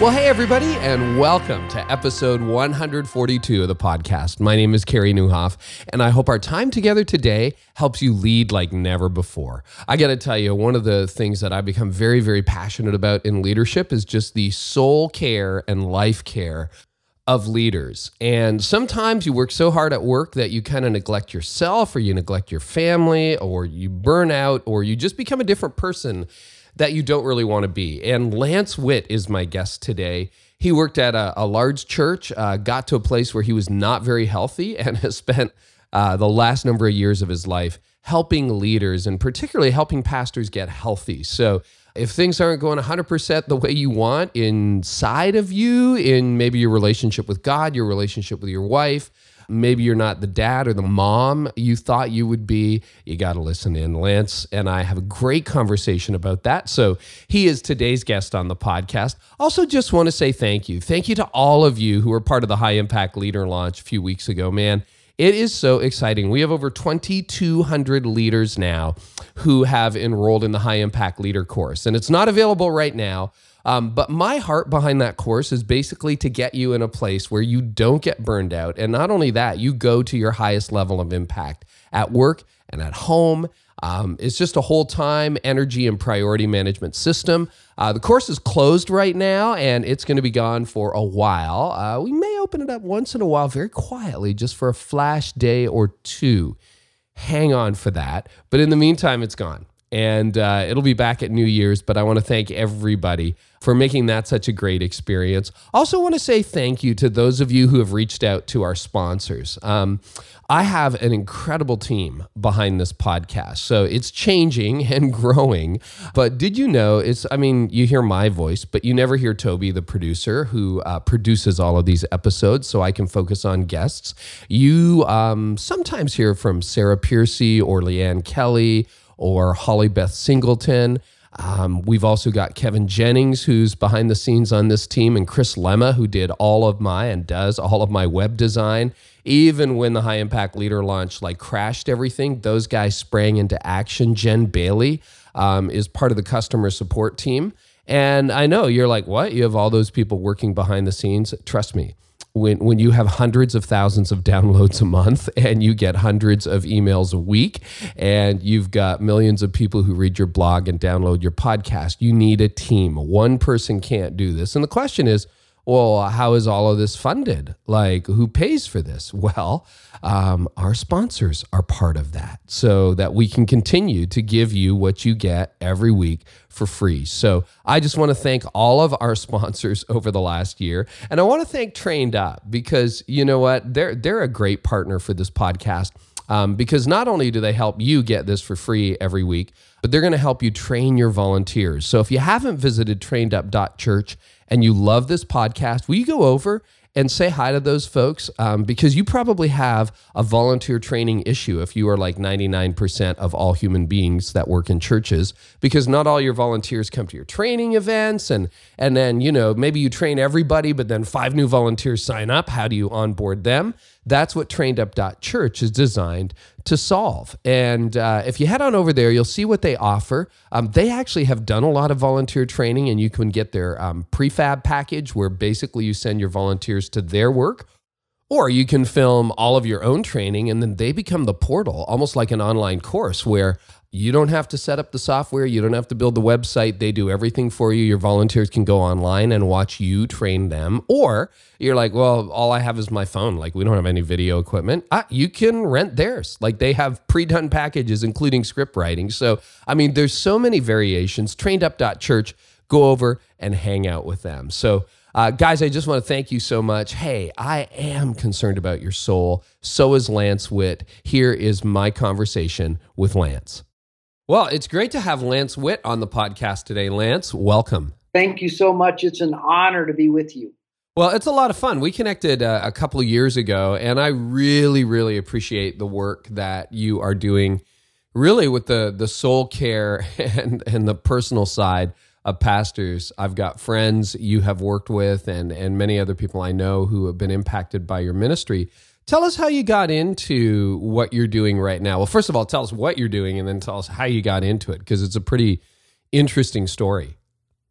Well, hey, everybody, and welcome to episode 142 of the podcast. My name is Carey Nieuwhof, and I hope our time together today helps you lead like never before. I got to tell you, one of the things that I become very, very passionate about in leadership is just the soul care and life care of leaders. And sometimes you work so hard at work that you kind of neglect yourself, or you neglect your family, or you burn out, or you just become a different person that you don't really want to be. And Lance Witt is my guest today. He worked at a, a large church, uh, got to a place where he was not very healthy, and has spent uh, the last number of years of his life helping leaders and particularly helping pastors get healthy. So, if things aren't going 100% the way you want inside of you, in maybe your relationship with God, your relationship with your wife, maybe you're not the dad or the mom you thought you would be, you got to listen in. Lance and I have a great conversation about that. So he is today's guest on the podcast. Also, just want to say thank you. Thank you to all of you who were part of the High Impact Leader launch a few weeks ago, man. It is so exciting. We have over 2,200 leaders now who have enrolled in the High Impact Leader course, and it's not available right now. Um, but my heart behind that course is basically to get you in a place where you don't get burned out. And not only that, you go to your highest level of impact at work and at home. Um, it's just a whole time energy and priority management system. Uh, the course is closed right now and it's going to be gone for a while. Uh, we may open it up once in a while, very quietly, just for a flash day or two. Hang on for that. But in the meantime, it's gone and uh, it'll be back at New Year's. But I want to thank everybody for making that such a great experience. Also, want to say thank you to those of you who have reached out to our sponsors. Um, I have an incredible team behind this podcast, so it's changing and growing. But did you know it's? I mean, you hear my voice, but you never hear Toby, the producer, who uh, produces all of these episodes, so I can focus on guests. You um, sometimes hear from Sarah Piercy or Leanne Kelly or Holly Beth Singleton. Um, we've also got Kevin Jennings, who's behind the scenes on this team, and Chris Lemma, who did all of my and does all of my web design. Even when the high impact leader launch like crashed everything, those guys sprang into action. Jen Bailey um, is part of the customer support team. And I know you're like, what? You have all those people working behind the scenes. Trust me, when when you have hundreds of thousands of downloads a month and you get hundreds of emails a week and you've got millions of people who read your blog and download your podcast you need a team. One person can't do this. And the question is well, how is all of this funded? Like, who pays for this? Well, um, our sponsors are part of that so that we can continue to give you what you get every week for free. So I just want to thank all of our sponsors over the last year. And I want to thank Trained Up because you know what? They're, they're a great partner for this podcast. Um, because not only do they help you get this for free every week, but they're going to help you train your volunteers. So if you haven't visited trainedup.church and you love this podcast, will you go over and say hi to those folks? Um, because you probably have a volunteer training issue if you are like 99% of all human beings that work in churches because not all your volunteers come to your training events and and then you know maybe you train everybody but then five new volunteers sign up. How do you onboard them? That's what trainedup.church is designed to solve. And uh, if you head on over there, you'll see what they offer. Um, they actually have done a lot of volunteer training, and you can get their um, prefab package where basically you send your volunteers to their work. Or you can film all of your own training and then they become the portal, almost like an online course where you don't have to set up the software. You don't have to build the website. They do everything for you. Your volunteers can go online and watch you train them. Or you're like, well, all I have is my phone. Like, we don't have any video equipment. Ah, you can rent theirs. Like, they have pre done packages, including script writing. So, I mean, there's so many variations. Trainedup.church, go over and hang out with them. So, uh, guys, I just want to thank you so much. Hey, I am concerned about your soul. So is Lance Witt. Here is my conversation with Lance. Well, it's great to have Lance Witt on the podcast today. Lance, welcome. Thank you so much. It's an honor to be with you. Well, it's a lot of fun. We connected uh, a couple of years ago, and I really, really appreciate the work that you are doing, really with the the soul care and and the personal side of pastors. I've got friends you have worked with and, and many other people I know who have been impacted by your ministry. Tell us how you got into what you're doing right now. Well, first of all, tell us what you're doing and then tell us how you got into it because it's a pretty interesting story.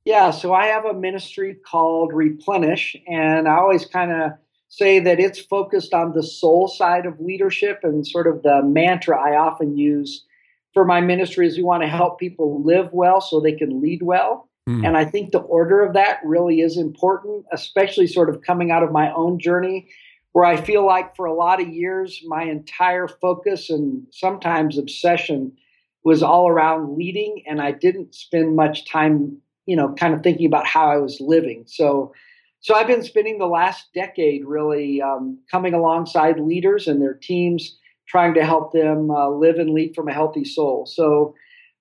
Yeah, so I have a ministry called Replenish, and I always kind of say that it's focused on the soul side of leadership and sort of the mantra I often use for my ministry is we want to help people live well so they can lead well. Mm. And I think the order of that really is important, especially sort of coming out of my own journey where I feel like for a lot of years, my entire focus and sometimes obsession was all around leading, and I didn't spend much time, you know, kind of thinking about how I was living. So, so I've been spending the last decade really um, coming alongside leaders and their teams, trying to help them uh, live and lead from a healthy soul. So,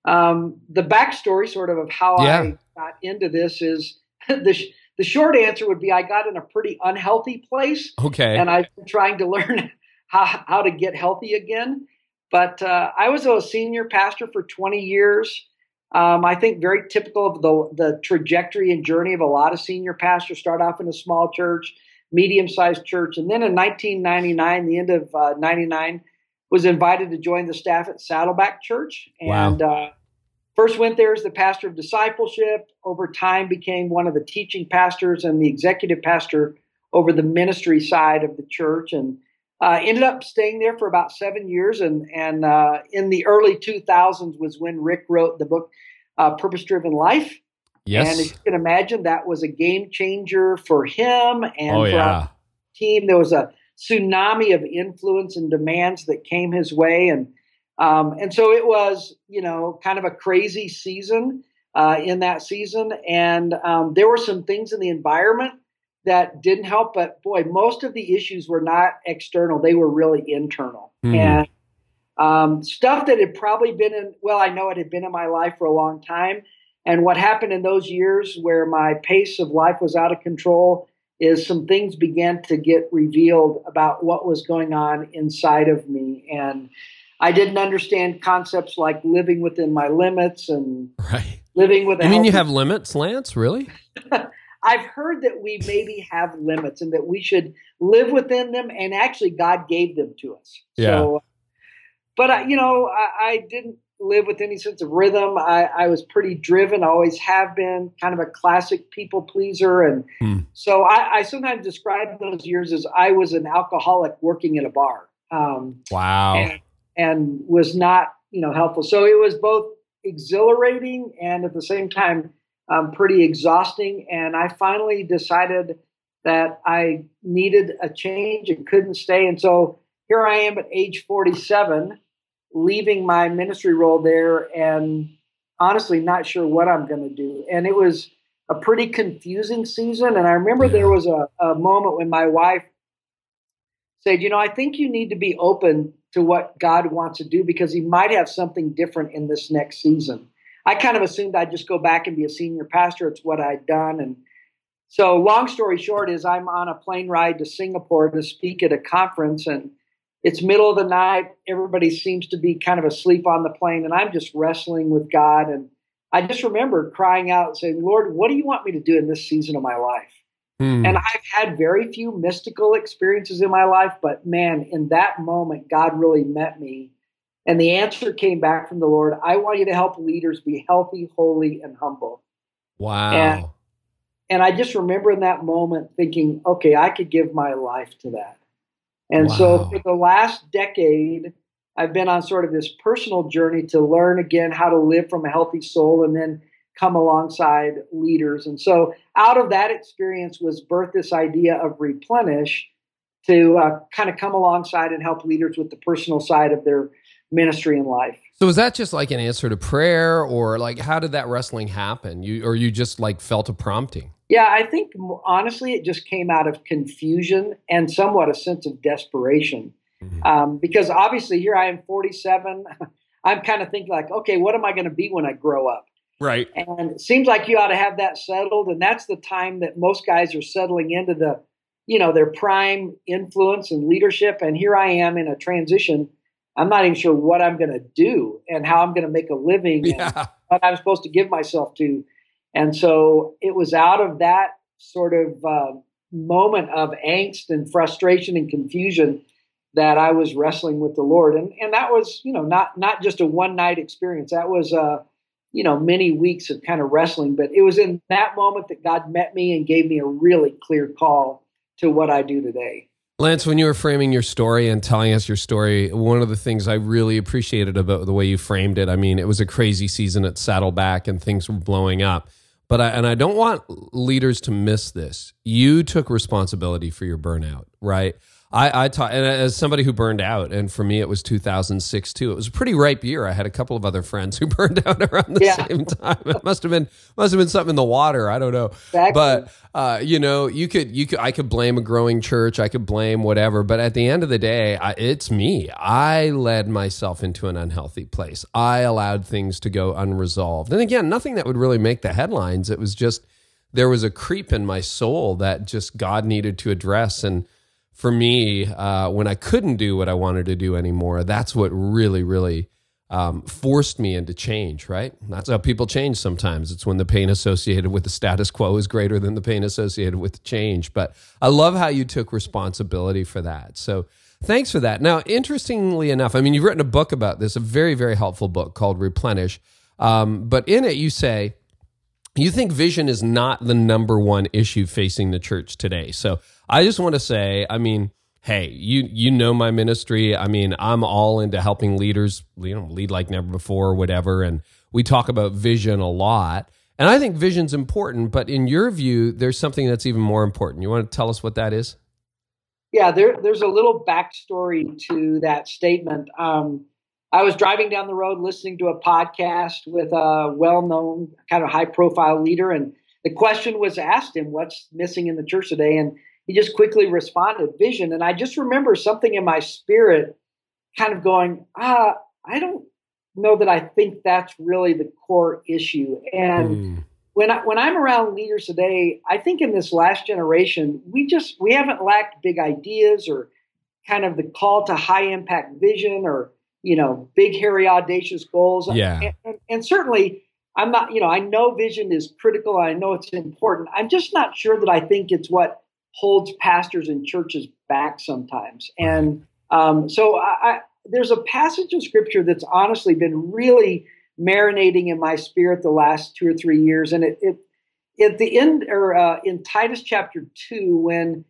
um, the backstory, sort of, of how yeah. I got into this is the the short answer would be I got in a pretty unhealthy place. Okay. And I've been trying to learn how, how to get healthy again. But uh, I was a senior pastor for 20 years. Um, I think very typical of the, the trajectory and journey of a lot of senior pastors. Start off in a small church, medium sized church. And then in 1999, the end of uh, 99, was invited to join the staff at Saddleback Church. And wow. uh, First went there as the pastor of discipleship. Over time, became one of the teaching pastors and the executive pastor over the ministry side of the church, and uh, ended up staying there for about seven years. And and uh, in the early 2000s was when Rick wrote the book uh, Purpose Driven Life. Yes, and as you can imagine, that was a game changer for him and oh, for yeah. our team. There was a tsunami of influence and demands that came his way, and um, and so it was, you know, kind of a crazy season uh, in that season. And um, there were some things in the environment that didn't help. But boy, most of the issues were not external, they were really internal. Mm. And um, stuff that had probably been in, well, I know it had been in my life for a long time. And what happened in those years where my pace of life was out of control is some things began to get revealed about what was going on inside of me. And I didn't understand concepts like living within my limits and right. living with. I mean, you have limits, Lance? Really? I've heard that we maybe have limits and that we should live within them, and actually, God gave them to us. Yeah. So, but I, you know, I, I didn't live with any sense of rhythm. I, I, was pretty driven, I always have been, kind of a classic people pleaser, and hmm. so I, I, sometimes describe those years as I was an alcoholic working at a bar. Um, wow. And, and was not you know helpful. So it was both exhilarating and at the same time um, pretty exhausting. And I finally decided that I needed a change and couldn't stay. And so here I am at age 47, leaving my ministry role there and honestly not sure what I'm going to do. And it was a pretty confusing season. And I remember there was a, a moment when my wife said, You know, I think you need to be open to what God wants to do because He might have something different in this next season. I kind of assumed I'd just go back and be a senior pastor. It's what I'd done. And so, long story short, is I'm on a plane ride to Singapore to speak at a conference, and it's middle of the night. Everybody seems to be kind of asleep on the plane, and I'm just wrestling with God. And I just remember crying out, saying, Lord, what do you want me to do in this season of my life? Hmm. And I've had very few mystical experiences in my life, but man, in that moment, God really met me. And the answer came back from the Lord I want you to help leaders be healthy, holy, and humble. Wow. And, and I just remember in that moment thinking, okay, I could give my life to that. And wow. so for the last decade, I've been on sort of this personal journey to learn again how to live from a healthy soul and then come alongside leaders. And so out of that experience was birthed this idea of replenish to uh, kind of come alongside and help leaders with the personal side of their ministry and life. So was that just like an answer to prayer or like how did that wrestling happen? You or you just like felt a prompting? Yeah, I think honestly it just came out of confusion and somewhat a sense of desperation. Mm-hmm. Um, because obviously here I am 47. I'm kind of thinking like, okay, what am I going to be when I grow up? Right. And it seems like you ought to have that settled. And that's the time that most guys are settling into the, you know, their prime influence and leadership. And here I am in a transition. I'm not even sure what I'm going to do and how I'm going to make a living yeah. what I'm supposed to give myself to. And so it was out of that sort of uh, moment of angst and frustration and confusion that I was wrestling with the Lord. And and that was, you know, not not just a one night experience. That was uh, you know, many weeks of kind of wrestling. But it was in that moment that God met me and gave me a really clear call to what I do today. Lance, when you were framing your story and telling us your story, one of the things I really appreciated about the way you framed it, I mean, it was a crazy season at Saddleback and things were blowing up. But I, and I don't want leaders to miss this. You took responsibility for your burnout, right? I, I taught, and as somebody who burned out, and for me it was 2006 too. It was a pretty ripe year. I had a couple of other friends who burned out around the yeah. same time. It must have been must have been something in the water. I don't know, exactly. but uh, you know, you could you could I could blame a growing church. I could blame whatever, but at the end of the day, I, it's me. I led myself into an unhealthy place. I allowed things to go unresolved, and again, nothing that would really make the headlines. It was just there was a creep in my soul that just God needed to address and for me, uh, when I couldn't do what I wanted to do anymore, that's what really, really um, forced me into change, right? That's how people change sometimes. It's when the pain associated with the status quo is greater than the pain associated with change. But I love how you took responsibility for that. So thanks for that. Now, interestingly enough, I mean, you've written a book about this, a very, very helpful book called Replenish. Um, but in it, you say, you think vision is not the number one issue facing the church today. So I just want to say, I mean, hey, you you know my ministry. I mean, I'm all into helping leaders, you know, lead like never before or whatever. And we talk about vision a lot. And I think vision's important, but in your view, there's something that's even more important. You want to tell us what that is? Yeah, there, there's a little backstory to that statement. Um, I was driving down the road listening to a podcast with a well known, kind of high profile leader, and the question was asked him, What's missing in the church today? And he just quickly responded, vision. And I just remember something in my spirit kind of going, ah, I don't know that I think that's really the core issue. And mm. when I, when I'm around leaders today, I think in this last generation, we just we haven't lacked big ideas or kind of the call to high impact vision or you know big hairy audacious goals. Yeah, and, and, and certainly I'm not. You know, I know vision is critical. I know it's important. I'm just not sure that I think it's what holds pastors and churches back sometimes. And um, so I, I, there's a passage of scripture that's honestly been really marinating in my spirit the last two or three years. And it, it at the end, or uh, in Titus chapter two, when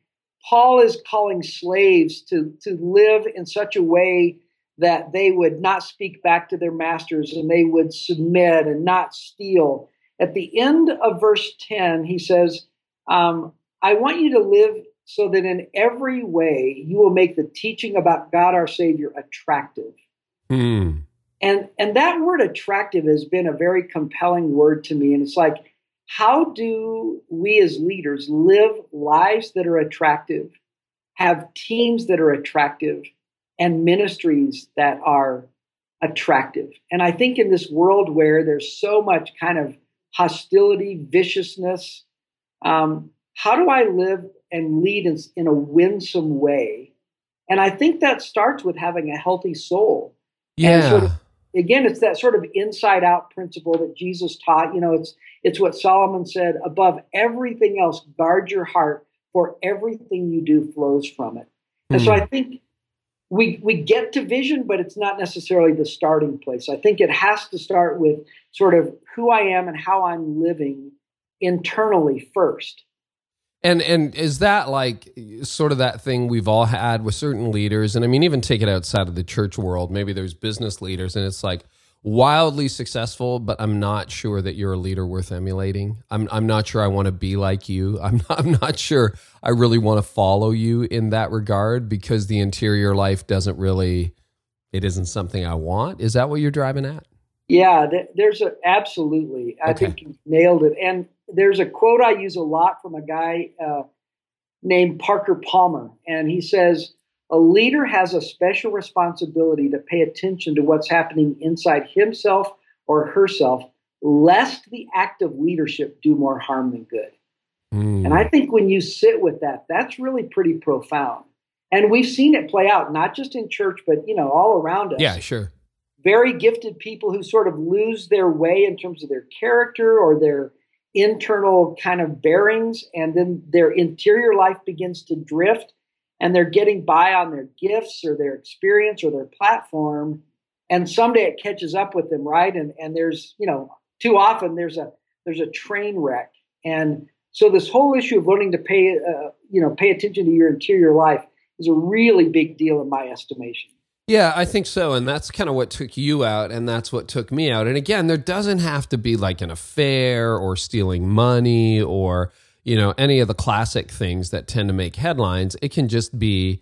Paul is calling slaves to to live in such a way that they would not speak back to their masters and they would submit and not steal. At the end of verse 10, he says, um, I want you to live so that in every way you will make the teaching about God our Savior attractive. Mm. And and that word attractive has been a very compelling word to me. And it's like, how do we as leaders live lives that are attractive, have teams that are attractive, and ministries that are attractive? And I think in this world where there's so much kind of hostility, viciousness, um, how do I live and lead in, in a winsome way? And I think that starts with having a healthy soul. Yeah. Sort of, again, it's that sort of inside out principle that Jesus taught. You know, it's it's what Solomon said above everything else, guard your heart, for everything you do flows from it. And so hmm. I think we we get to vision, but it's not necessarily the starting place. I think it has to start with sort of who I am and how I'm living internally first. And and is that like sort of that thing we've all had with certain leaders? And I mean, even take it outside of the church world. Maybe there's business leaders, and it's like wildly successful, but I'm not sure that you're a leader worth emulating. I'm I'm not sure I want to be like you. I'm not, I'm not sure I really want to follow you in that regard because the interior life doesn't really it isn't something I want. Is that what you're driving at? Yeah, there's a absolutely. I okay. think you nailed it. And there's a quote I use a lot from a guy uh, named Parker Palmer, and he says, A leader has a special responsibility to pay attention to what's happening inside himself or herself, lest the act of leadership do more harm than good. Mm. And I think when you sit with that, that's really pretty profound. And we've seen it play out, not just in church, but you know, all around us. Yeah, sure. Very gifted people who sort of lose their way in terms of their character or their internal kind of bearings, and then their interior life begins to drift, and they're getting by on their gifts or their experience or their platform, and someday it catches up with them, right? And and there's you know too often there's a there's a train wreck, and so this whole issue of learning to pay uh, you know pay attention to your interior life is a really big deal in my estimation. Yeah, I think so. And that's kind of what took you out, and that's what took me out. And again, there doesn't have to be like an affair or stealing money or, you know, any of the classic things that tend to make headlines. It can just be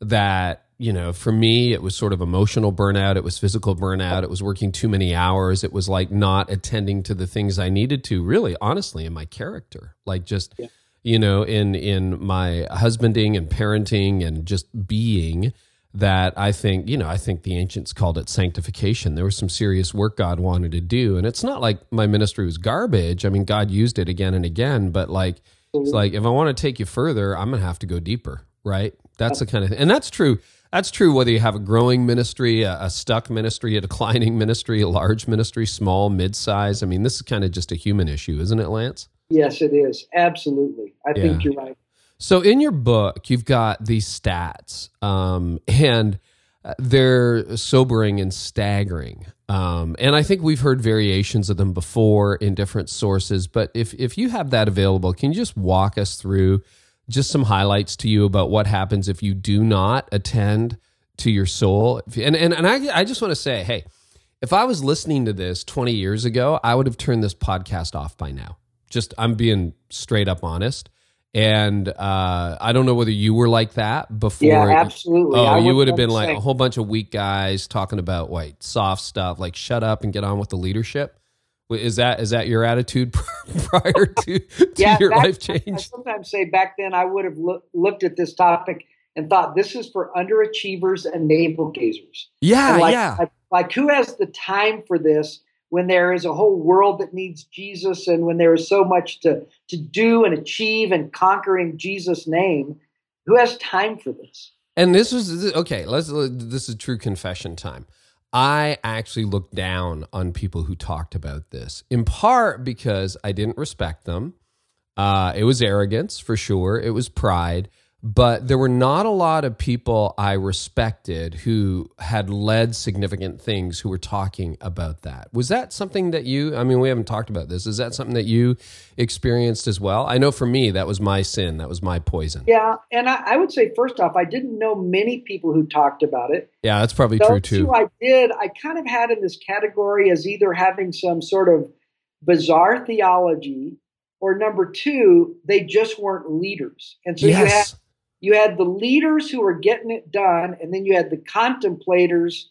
that, you know, for me, it was sort of emotional burnout. It was physical burnout. It was working too many hours. It was like not attending to the things I needed to, really, honestly, in my character. Like just, yeah. you know, in in my husbanding and parenting and just being that I think, you know, I think the ancients called it sanctification. There was some serious work God wanted to do. And it's not like my ministry was garbage. I mean, God used it again and again, but like, it's mm-hmm. like, if I want to take you further, I'm going to have to go deeper, right? That's the kind of thing. And that's true. That's true whether you have a growing ministry, a, a stuck ministry, a declining ministry, a large ministry, small, mid size. I mean, this is kind of just a human issue, isn't it, Lance? Yes, it is. Absolutely. I yeah. think you're right. So in your book, you've got these stats, um, and they're sobering and staggering. Um, and I think we've heard variations of them before in different sources. But if if you have that available, can you just walk us through just some highlights to you about what happens if you do not attend to your soul? And and and I I just want to say, hey, if I was listening to this 20 years ago, I would have turned this podcast off by now. Just I'm being straight up honest. And uh, I don't know whether you were like that before. Yeah, absolutely. Oh, you would have been like a whole bunch of weak guys talking about white soft stuff, like shut up and get on with the leadership. Is that is that your attitude prior to, to yeah, your life change? I sometimes say back then I would have look, looked at this topic and thought this is for underachievers and navel gazers. Yeah, like, yeah. Like, like who has the time for this? When there is a whole world that needs Jesus and when there is so much to, to do and achieve and conquer in Jesus' name, who has time for this? And this was okay. Let's. This is true confession time. I actually looked down on people who talked about this, in part because I didn't respect them. Uh, it was arrogance for sure. It was pride but there were not a lot of people I respected who had led significant things who were talking about that. Was that something that you, I mean, we haven't talked about this. Is that something that you experienced as well? I know for me, that was my sin. That was my poison. Yeah. And I, I would say, first off, I didn't know many people who talked about it. Yeah, that's probably Those true too. I did, I kind of had in this category as either having some sort of bizarre theology or number two, they just weren't leaders. And so yes. you had you had the leaders who were getting it done, and then you had the contemplators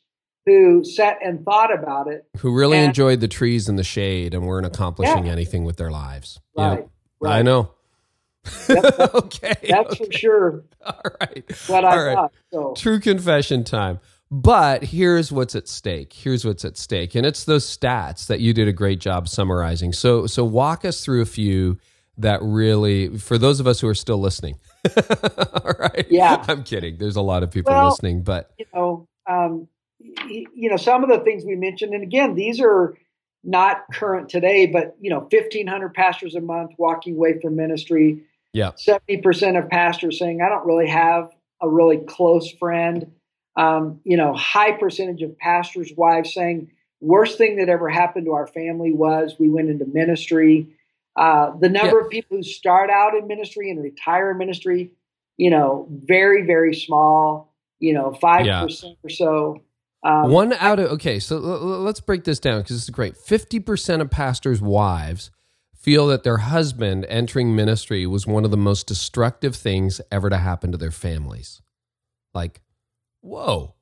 who sat and thought about it. Who really and, enjoyed the trees and the shade and weren't accomplishing yeah. anything with their lives. Right. Yep. right. I know. Yep, that's, okay. That's okay. for sure. All right. What I All right. thought. So. True confession time. But here's what's at stake. Here's what's at stake. And it's those stats that you did a great job summarizing. So so walk us through a few that really for those of us who are still listening All right. Yeah. I'm kidding. There's a lot of people well, listening, but you know, um, you know, some of the things we mentioned, and again, these are not current today, but you know, 1,500 pastors a month walking away from ministry. Yeah. 70% of pastors saying, I don't really have a really close friend. Um, you know, high percentage of pastors' wives saying, worst thing that ever happened to our family was we went into ministry. Uh, the number yeah. of people who start out in ministry and retire in ministry, you know, very, very small, you know, 5% yeah. or so. Um, One out of, okay, so l- let's break this down because this is great. 50% of pastors' wives feel that their husband entering ministry was one of the most destructive things ever to happen to their families. Like, whoa.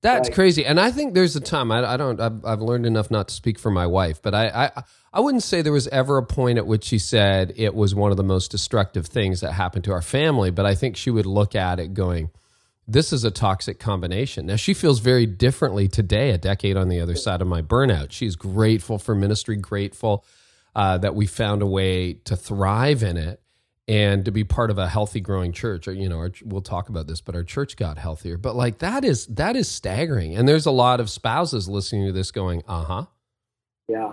That's right. crazy. And I think there's a time I, I don't. I've, I've, learned enough not to speak for my wife, but I, I I wouldn't say there was ever a point at which she said it was one of the most destructive things that happened to our family. But I think she would look at it going, "This is a toxic combination." Now she feels very differently today, a decade on the other side of my burnout. She's grateful for ministry, grateful uh, that we found a way to thrive in it and to be part of a healthy growing church or you know our, we'll talk about this but our church got healthier but like that is that is staggering and there's a lot of spouses listening to this going uh-huh yeah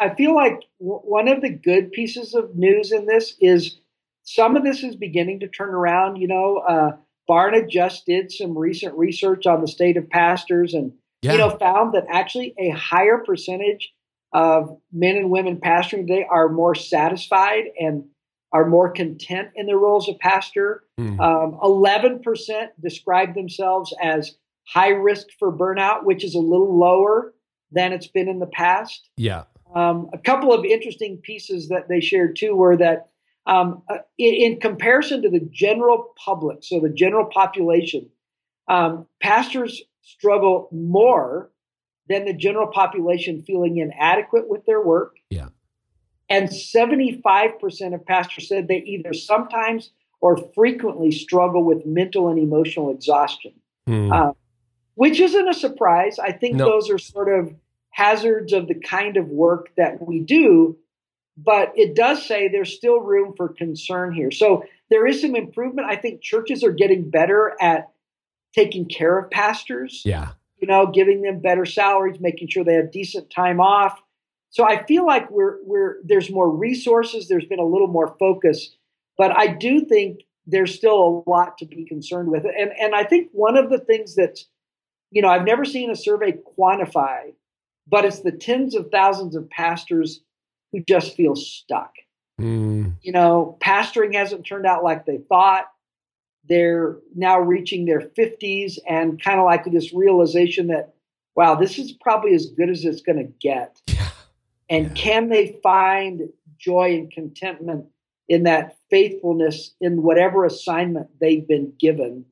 I feel like w- one of the good pieces of news in this is some of this is beginning to turn around. You know, uh, Barna just did some recent research on the state of pastors and yeah. you know found that actually a higher percentage of men and women pastoring today are more satisfied and are more content in their roles of pastor. Mm. Um, 11% describe themselves as high risk for burnout, which is a little lower than it's been in the past. Yeah. Um, a couple of interesting pieces that they shared too were that um, uh, in, in, comparison to the general public, so the general population, um, pastors struggle more than the general population feeling inadequate with their work. And 75% of pastors said they either sometimes or frequently struggle with mental and emotional exhaustion, mm. uh, which isn't a surprise. I think no. those are sort of hazards of the kind of work that we do. But it does say there's still room for concern here. So there is some improvement. I think churches are getting better at taking care of pastors. Yeah. You know, giving them better salaries, making sure they have decent time off. So I feel like we're we're there's more resources, there's been a little more focus, but I do think there's still a lot to be concerned with. And and I think one of the things that's you know, I've never seen a survey quantify, but it's the tens of thousands of pastors who just feel stuck. Mm. You know, pastoring hasn't turned out like they thought. They're now reaching their 50s and kind of like this realization that, wow, this is probably as good as it's going to get. And yeah. can they find joy and contentment in that faithfulness in whatever assignment they've been given?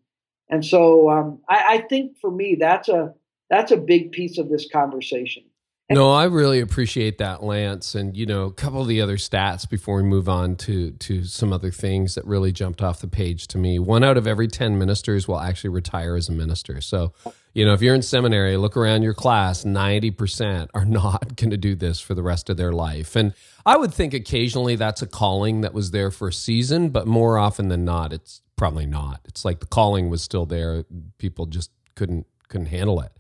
And so um, I, I think for me, that's a that's a big piece of this conversation. No, I really appreciate that, Lance. And you know, a couple of the other stats before we move on to to some other things that really jumped off the page to me. One out of every ten ministers will actually retire as a minister. So, you know, if you're in seminary, look around your class, ninety percent are not going to do this for the rest of their life. And I would think occasionally that's a calling that was there for a season, but more often than not, it's probably not. It's like the calling was still there. People just couldn't couldn't handle it.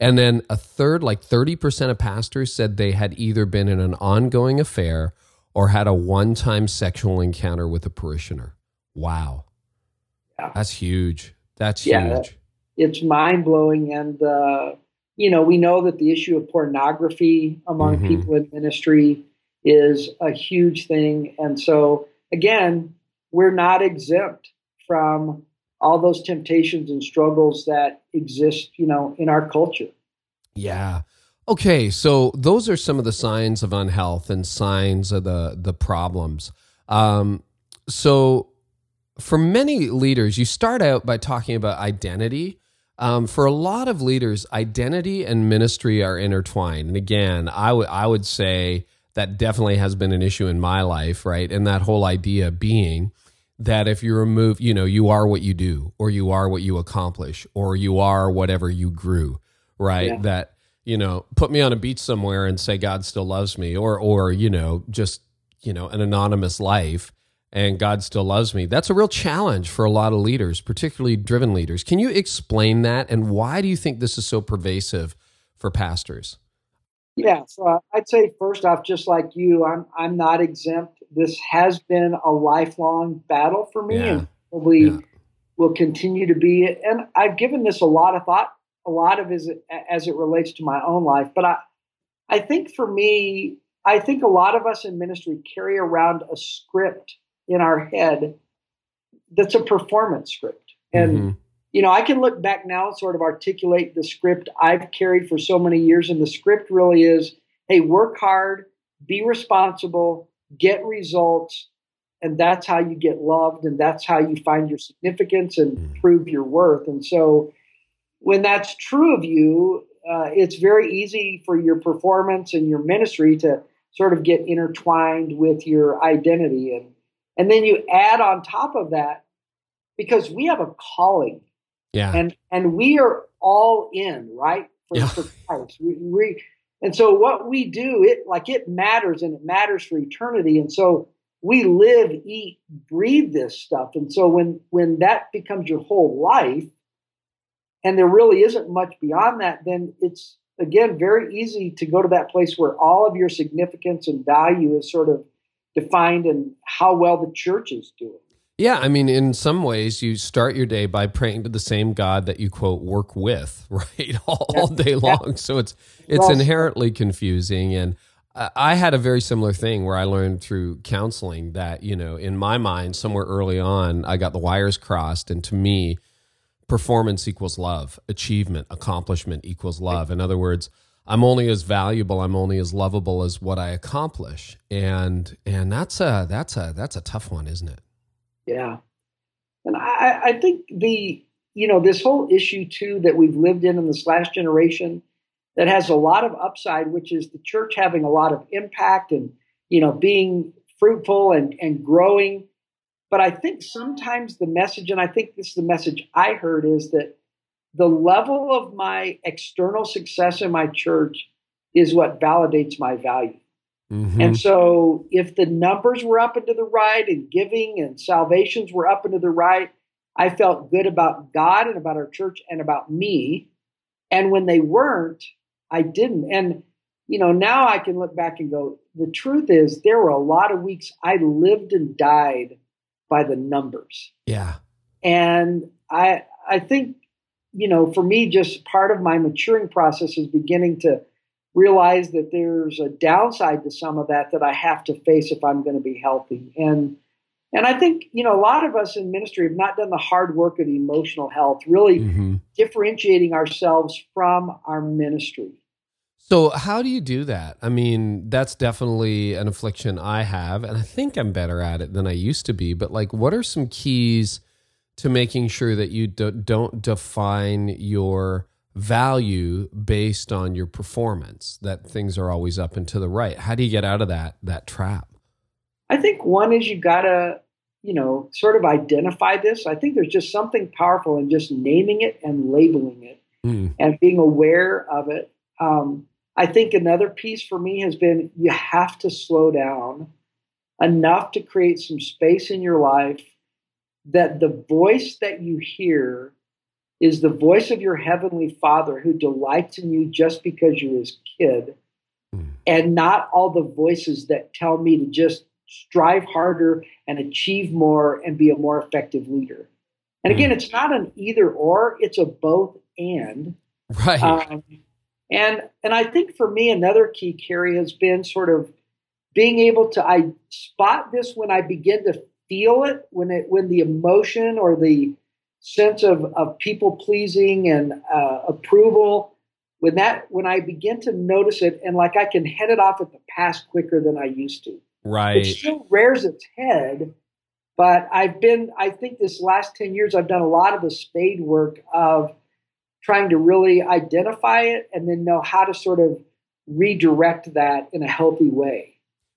And then a third, like 30% of pastors said they had either been in an ongoing affair or had a one time sexual encounter with a parishioner. Wow. Yeah. That's huge. That's yeah, huge. It's mind blowing. And, uh, you know, we know that the issue of pornography among mm-hmm. people in ministry is a huge thing. And so, again, we're not exempt from all those temptations and struggles that exist, you know, in our culture. Yeah. Okay, so those are some of the signs of unhealth and signs of the the problems. Um, so for many leaders, you start out by talking about identity. Um, for a lot of leaders, identity and ministry are intertwined. And again, I would I would say that definitely has been an issue in my life, right? And that whole idea being that if you remove, you know, you are what you do, or you are what you accomplish, or you are whatever you grew, right? Yeah. That, you know, put me on a beach somewhere and say God still loves me, or, or, you know, just, you know, an anonymous life and God still loves me. That's a real challenge for a lot of leaders, particularly driven leaders. Can you explain that? And why do you think this is so pervasive for pastors? Yeah, so I'd say first off, just like you, I'm I'm not exempt. This has been a lifelong battle for me, yeah. and probably yeah. will continue to be. And I've given this a lot of thought, a lot of as it, as it relates to my own life. But I, I think for me, I think a lot of us in ministry carry around a script in our head that's a performance script, and. Mm-hmm you know, I can look back now and sort of articulate the script I've carried for so many years. And the script really is hey, work hard, be responsible, get results. And that's how you get loved. And that's how you find your significance and mm. prove your worth. And so when that's true of you, uh, it's very easy for your performance and your ministry to sort of get intertwined with your identity. And, and then you add on top of that, because we have a calling yeah. And and we are all in, right? For, yeah. for Christ. We, we and so what we do, it like it matters and it matters for eternity. And so we live, eat, breathe this stuff. And so when when that becomes your whole life, and there really isn't much beyond that, then it's again very easy to go to that place where all of your significance and value is sort of defined in how well the church is doing. Yeah, I mean, in some ways, you start your day by praying to the same God that you quote work with, right, all, all day long. Yeah. So it's it's well, inherently confusing. And I had a very similar thing where I learned through counseling that you know, in my mind, somewhere early on, I got the wires crossed, and to me, performance equals love, achievement, accomplishment equals love. In other words, I'm only as valuable, I'm only as lovable as what I accomplish, and and that's a that's a that's a tough one, isn't it? Yeah. And I, I think the, you know, this whole issue too that we've lived in in this last generation that has a lot of upside, which is the church having a lot of impact and, you know, being fruitful and, and growing. But I think sometimes the message, and I think this is the message I heard, is that the level of my external success in my church is what validates my value. Mm-hmm. And so, if the numbers were up and to the right, and giving and salvations were up and to the right, I felt good about God and about our church and about me. And when they weren't, I didn't. And, you know, now I can look back and go, the truth is, there were a lot of weeks I lived and died by the numbers. Yeah. And I, I think, you know, for me, just part of my maturing process is beginning to realize that there's a downside to some of that that I have to face if I'm going to be healthy. And and I think you know a lot of us in ministry have not done the hard work of emotional health, really mm-hmm. differentiating ourselves from our ministry. So how do you do that? I mean, that's definitely an affliction I have, and I think I'm better at it than I used to be. But like, what are some keys to making sure that you do, don't define your value based on your performance that things are always up and to the right. How do you get out of that that trap? I think one is you gotta you know sort of identify this. I think there's just something powerful in just naming it and labeling it mm. and being aware of it. Um, i think another piece for me has been you have to slow down enough to create some space in your life that the voice that you hear is the voice of your heavenly Father who delights in you just because you're his kid, mm. and not all the voices that tell me to just strive harder and achieve more and be a more effective leader. And again, mm. it's not an either or; it's a both and. Right. Um, and and I think for me, another key, Carey has been sort of being able to I spot this when I begin to feel it, when it when the emotion or the sense of, of people pleasing and uh, approval. When that when i begin to notice it and like i can head it off at the pass quicker than i used to. Right. it still rears its head but i've been i think this last 10 years i've done a lot of the spade work of trying to really identify it and then know how to sort of redirect that in a healthy way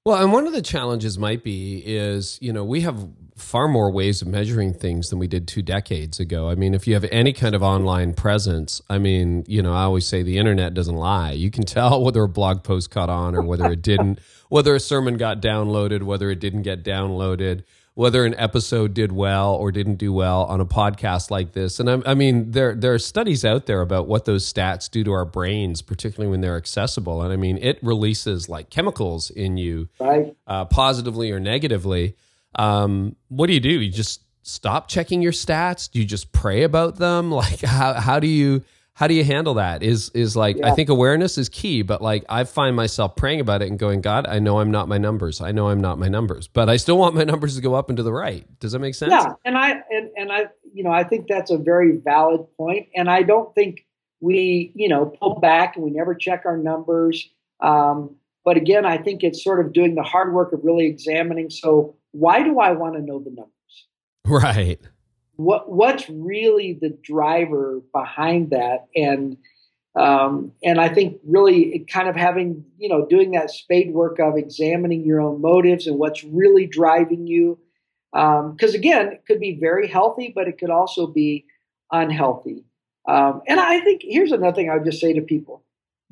well, and one of the challenges might be is, you know, we have far more ways of measuring things than we did two decades ago. I mean, if you have any kind of online presence, I mean, you know, I always say the internet doesn't lie. You can tell whether a blog post caught on or whether it didn't, whether a sermon got downloaded, whether it didn't get downloaded whether an episode did well or didn't do well on a podcast like this. And I, I, mean, there there are studies out there about what those stats do to our brains, particularly when they're accessible. And I mean, it releases like chemicals in you, right. uh, positively or negatively. Um, what do you do? You just stop checking your stats? Do you just pray about them? Like, how how do you how do you handle that? Is is like yeah. i think awareness is key but like i find myself praying about it and going god i know i'm not my numbers. I know i'm not my numbers but i still want my numbers to go up and to the right. Does that make sense? Yeah and i and, and i you know i think that's a very valid point and i don't think we you know pull back and we never check our numbers. Um, but again i think it's sort of doing the hard work of really examining so why do i want to know the numbers? Right what what's really the driver behind that? And um, and I think really kind of having you know doing that spade work of examining your own motives and what's really driving you because um, again it could be very healthy but it could also be unhealthy. Um, and I think here's another thing I would just say to people.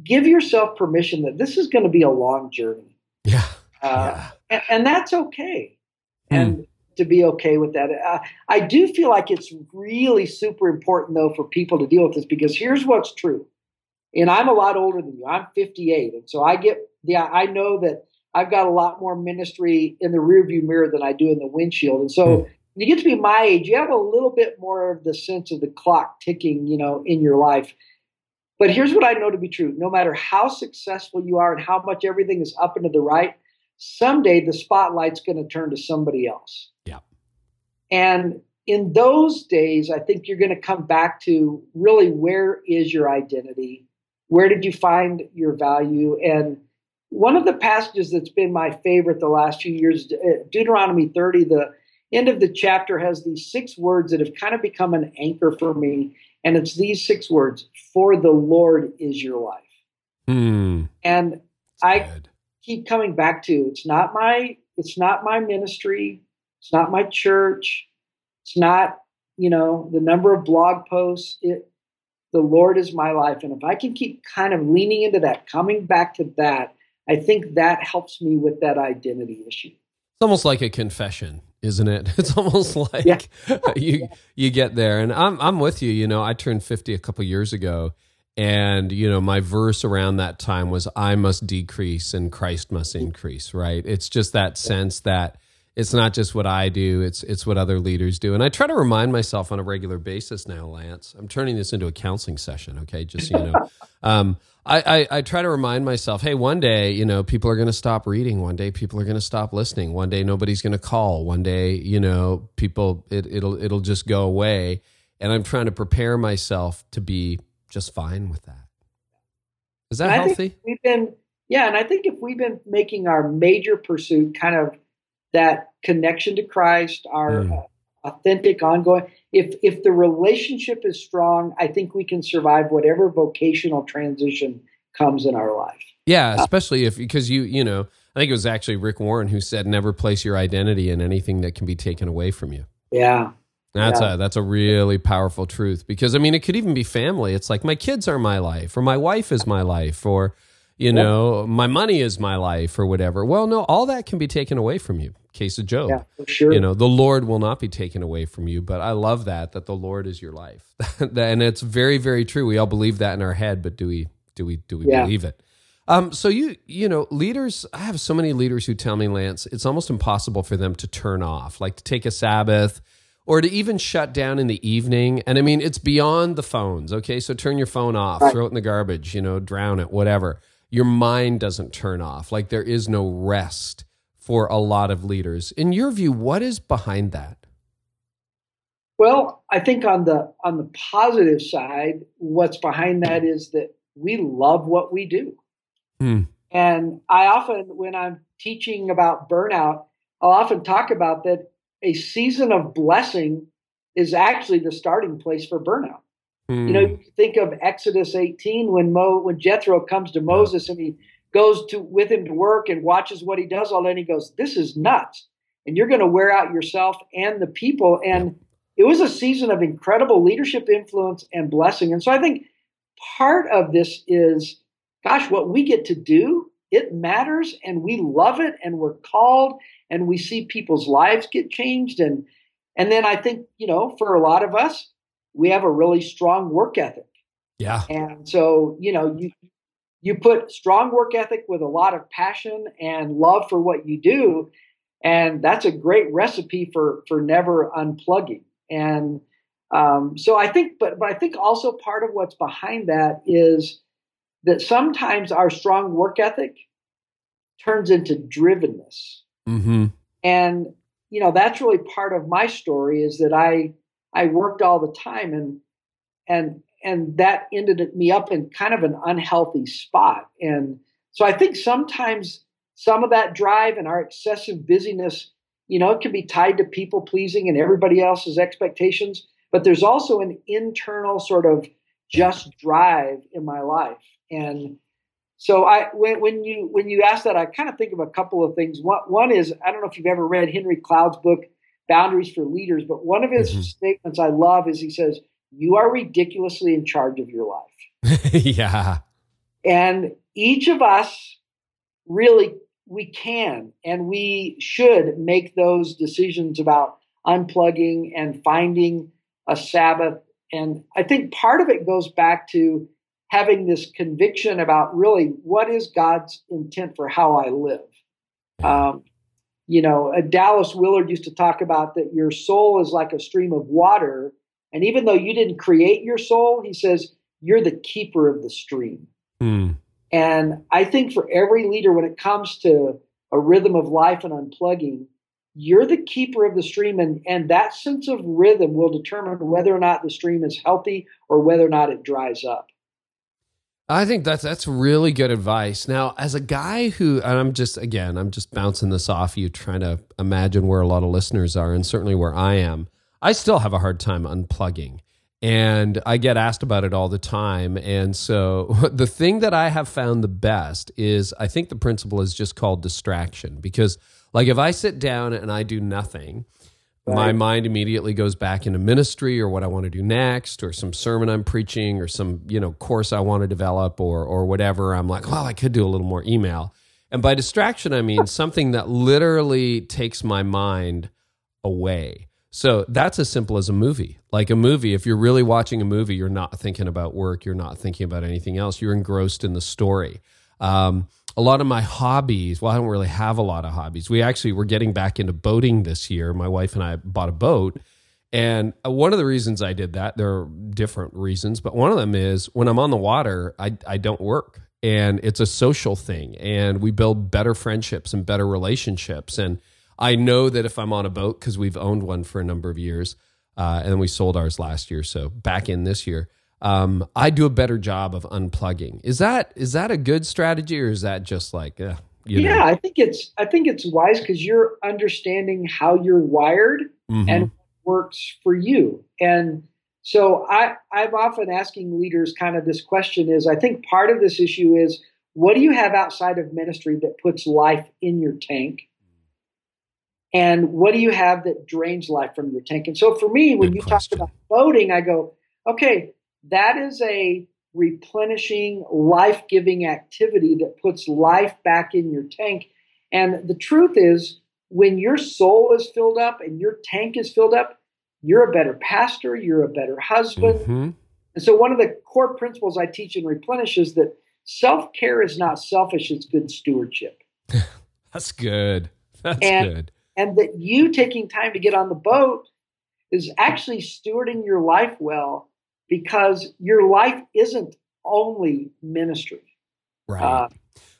Give yourself permission that this is going to be a long journey. Yeah, uh, yeah. And, and, that's okay. Hmm. and to be okay with that. Uh, I do feel like it's really super important though for people to deal with this because here's what's true. and I'm a lot older than you. I'm 58, and so I get yeah, I know that I've got a lot more ministry in the rearview mirror than I do in the windshield, and so. Mm. When you get to be my age, you have a little bit more of the sense of the clock ticking, you know, in your life. But here's what I know to be true no matter how successful you are and how much everything is up and to the right, someday the spotlight's going to turn to somebody else. Yeah. And in those days, I think you're going to come back to really where is your identity? Where did you find your value? And one of the passages that's been my favorite the last few years, uh, Deuteronomy 30, the end of the chapter has these six words that have kind of become an anchor for me. And it's these six words For the Lord is your life. Mm. And I good. Keep coming back to it's not my it's not my ministry, it's not my church, it's not, you know, the number of blog posts. It the Lord is my life. And if I can keep kind of leaning into that, coming back to that, I think that helps me with that identity issue. It's almost like a confession isn't it? It's almost like yeah. you you get there, and I'm I'm with you. You know, I turned 50 a couple years ago, and you know, my verse around that time was, "I must decrease and Christ must increase." Right? It's just that sense that it's not just what I do; it's it's what other leaders do, and I try to remind myself on a regular basis now. Lance, I'm turning this into a counseling session. Okay, just so you know. Um, I, I, I, try to remind myself, hey, one day, you know, people are going to stop reading. One day, people are going to stop listening. One day, nobody's going to call. One day, you know, people, it, it'll, it'll just go away. And I'm trying to prepare myself to be just fine with that. Is that healthy? We've been, yeah. And I think if we've been making our major pursuit kind of that connection to Christ, our mm. authentic, ongoing, if if the relationship is strong, I think we can survive whatever vocational transition comes in our life. Yeah, especially if because you you know I think it was actually Rick Warren who said never place your identity in anything that can be taken away from you. Yeah. That's yeah. a that's a really powerful truth because I mean it could even be family. It's like my kids are my life or my wife is my life or you know, my money is my life or whatever. Well, no, all that can be taken away from you. Case of Job. Yeah, sure. You know, the Lord will not be taken away from you, but I love that that the Lord is your life. and it's very very true. We all believe that in our head, but do we do we do we believe it? Um, so you you know leaders I have so many leaders who tell me Lance it's almost impossible for them to turn off like to take a Sabbath or to even shut down in the evening and I mean it's beyond the phones okay so turn your phone off right. throw it in the garbage you know drown it whatever your mind doesn't turn off. Like there is no rest for a lot of leaders. In your view, what is behind that? Well, I think on the on the positive side, what's behind that is that we love what we do. Hmm. And I often, when I'm teaching about burnout, I'll often talk about that a season of blessing is actually the starting place for burnout. Mm. You know, hmm. think of Exodus 18 when Mo when Jethro comes to Moses and he goes to with him to work and watches what he does all day and he goes, This is nuts. And you're going to wear out yourself and the people. And it was a season of incredible leadership influence and blessing. And so I think part of this is, gosh, what we get to do, it matters and we love it and we're called and we see people's lives get changed. And and then I think, you know, for a lot of us, we have a really strong work ethic. Yeah. And so, you know, you you put strong work ethic with a lot of passion and love for what you do, and that's a great recipe for for never unplugging. And um, so I think, but but I think also part of what's behind that is that sometimes our strong work ethic turns into drivenness. Mm-hmm. And you know that's really part of my story is that I I worked all the time and and and that ended me up in kind of an unhealthy spot. And so I think sometimes some of that drive and our excessive busyness, you know, it can be tied to people pleasing and everybody else's expectations. But there's also an internal sort of just drive in my life. And so I when, when you when you ask that, I kind of think of a couple of things. One, one is I don't know if you've ever read Henry Cloud's book boundaries for leaders. But one of his mm-hmm. statements I love is he says, You are ridiculously in charge of your life. yeah. And each of us really, we can and we should make those decisions about unplugging and finding a Sabbath. And I think part of it goes back to having this conviction about really what is God's intent for how I live. Um, you know, Dallas Willard used to talk about that your soul is like a stream of water. And even though you didn't create your soul, he says, you're the keeper of the stream. Mm. And I think for every leader, when it comes to a rhythm of life and unplugging, you're the keeper of the stream. And, and that sense of rhythm will determine whether or not the stream is healthy or whether or not it dries up. I think that's that's really good advice. Now, as a guy who, and I'm just again, I'm just bouncing this off you, trying to imagine where a lot of listeners are, and certainly where I am. I still have a hard time unplugging, and I get asked about it all the time. And so, the thing that I have found the best is, I think the principle is just called distraction. Because, like, if I sit down and I do nothing, Right. My mind immediately goes back into ministry or what I want to do next or some sermon I'm preaching or some, you know, course I want to develop or or whatever. I'm like, well, I could do a little more email. And by distraction I mean something that literally takes my mind away. So that's as simple as a movie. Like a movie, if you're really watching a movie, you're not thinking about work, you're not thinking about anything else. You're engrossed in the story. Um, a lot of my hobbies, well, I don't really have a lot of hobbies. We actually were getting back into boating this year. My wife and I bought a boat. And uh, one of the reasons I did that, there are different reasons, but one of them is when I'm on the water, I, I don't work. And it's a social thing. And we build better friendships and better relationships. And I know that if I'm on a boat, because we've owned one for a number of years, uh, and we sold ours last year, so back in this year, um, I do a better job of unplugging. Is that is that a good strategy, or is that just like, uh, yeah? Know? I think it's I think it's wise because you're understanding how you're wired mm-hmm. and works for you. And so I I'm often asking leaders kind of this question is I think part of this issue is what do you have outside of ministry that puts life in your tank? And what do you have that drains life from your tank? And so for me, when Good you question. talk about voting, I go, okay, that is a replenishing, life giving activity that puts life back in your tank. And the truth is, when your soul is filled up and your tank is filled up, you're a better pastor, you're a better husband. Mm-hmm. And so, one of the core principles I teach in Replenish is that self care is not selfish, it's good stewardship. That's good. That's and, good. And that you taking time to get on the boat is actually stewarding your life well because your life isn't only ministry. Right. Uh,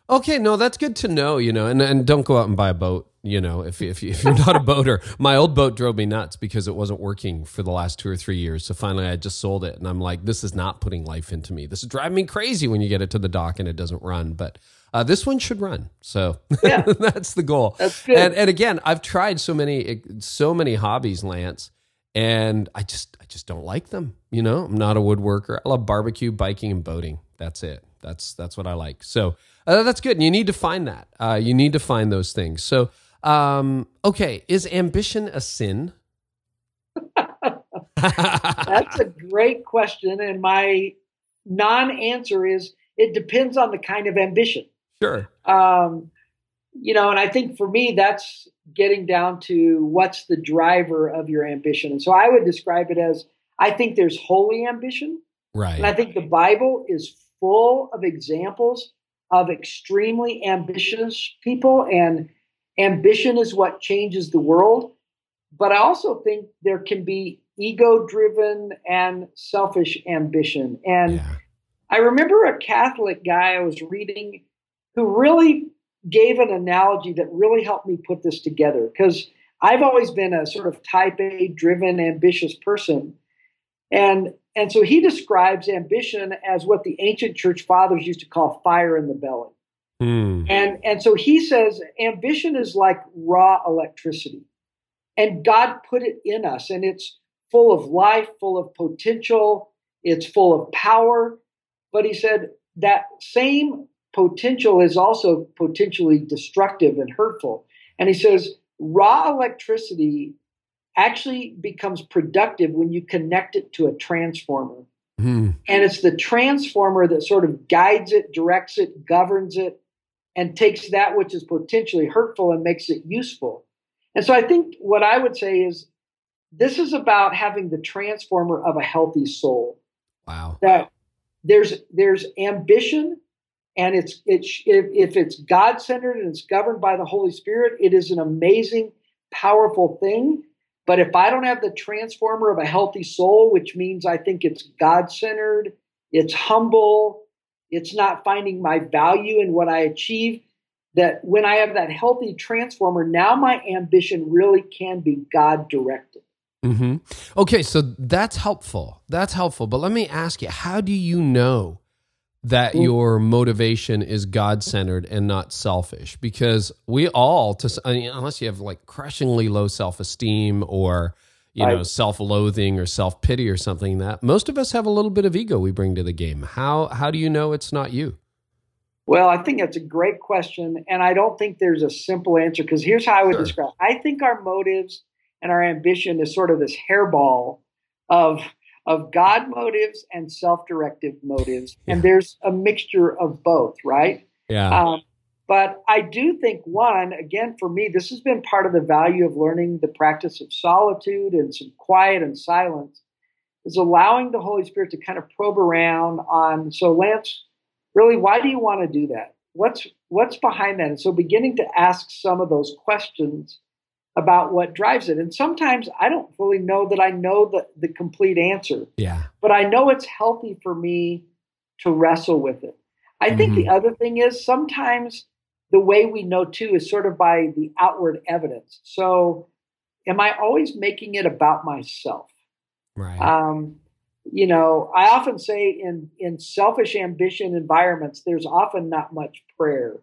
okay, no, that's good to know, you know, and, and don't go out and buy a boat, you know, if, if, if you're not a boater. My old boat drove me nuts because it wasn't working for the last two or three years. So finally I just sold it and I'm like, this is not putting life into me. This is driving me crazy when you get it to the dock and it doesn't run. But uh, this one should run. So yeah. that's the goal. That's good. And, and again, I've tried so many, so many hobbies, Lance, and I just I just don't like them. You know, I'm not a woodworker. I love barbecue, biking, and boating. That's it. That's that's what I like. So uh, that's good. And you need to find that. Uh, you need to find those things. So um, okay, is ambition a sin? that's a great question, and my non-answer is it depends on the kind of ambition. Sure. Um, you know, and I think for me, that's getting down to what's the driver of your ambition. And so I would describe it as I think there's holy ambition. Right. And I think the Bible is full of examples of extremely ambitious people, and ambition is what changes the world. But I also think there can be ego driven and selfish ambition. And yeah. I remember a Catholic guy I was reading who really gave an analogy that really helped me put this together because I've always been a sort of type A driven, ambitious person. And, and so he describes ambition as what the ancient church fathers used to call fire in the belly. Mm. And, and so he says ambition is like raw electricity. And God put it in us, and it's full of life, full of potential, it's full of power. But he said that same potential is also potentially destructive and hurtful. And he says raw electricity actually becomes productive when you connect it to a transformer. Mm. And it's the transformer that sort of guides it, directs it, governs it, and takes that which is potentially hurtful and makes it useful. And so I think what I would say is this is about having the transformer of a healthy soul. Wow. That there's there's ambition and it's it's if, it's god centered and it's governed by the holy spirit it is an amazing powerful thing. But if i don't have the transformer of a healthy soul which means i think it's god centered it's humble it's not finding my value in what i achieve that when i have that healthy transformer now my ambition really can be god directed mm-hmm. okay so that's helpful. That's helpful. But let me ask you how do you know that your motivation is God centered and not selfish because we all to I mean, unless you have like crushingly low self esteem or you know self loathing or self pity or something that most of us have a little bit of ego we bring to the game. How how do you know it's not you? Well, I think that's a great question, and I don't think there's a simple answer because here's how I would sure. describe. It. I think our motives and our ambition is sort of this hairball of of God motives and self directive motives. Yeah. And there's a mixture of both, right? Yeah. Um, but I do think, one, again, for me, this has been part of the value of learning the practice of solitude and some quiet and silence, is allowing the Holy Spirit to kind of probe around on. So, Lance, really, why do you want to do that? What's what's behind that? And so, beginning to ask some of those questions about what drives it. And sometimes I don't fully know that I know the, the complete answer. Yeah. But I know it's healthy for me to wrestle with it. I mm-hmm. think the mm-hmm. other thing is sometimes the way we know too is sort of by the outward evidence. So am I always making it about myself? Right. Um, you know, I often say in in selfish ambition environments, there's often not much prayer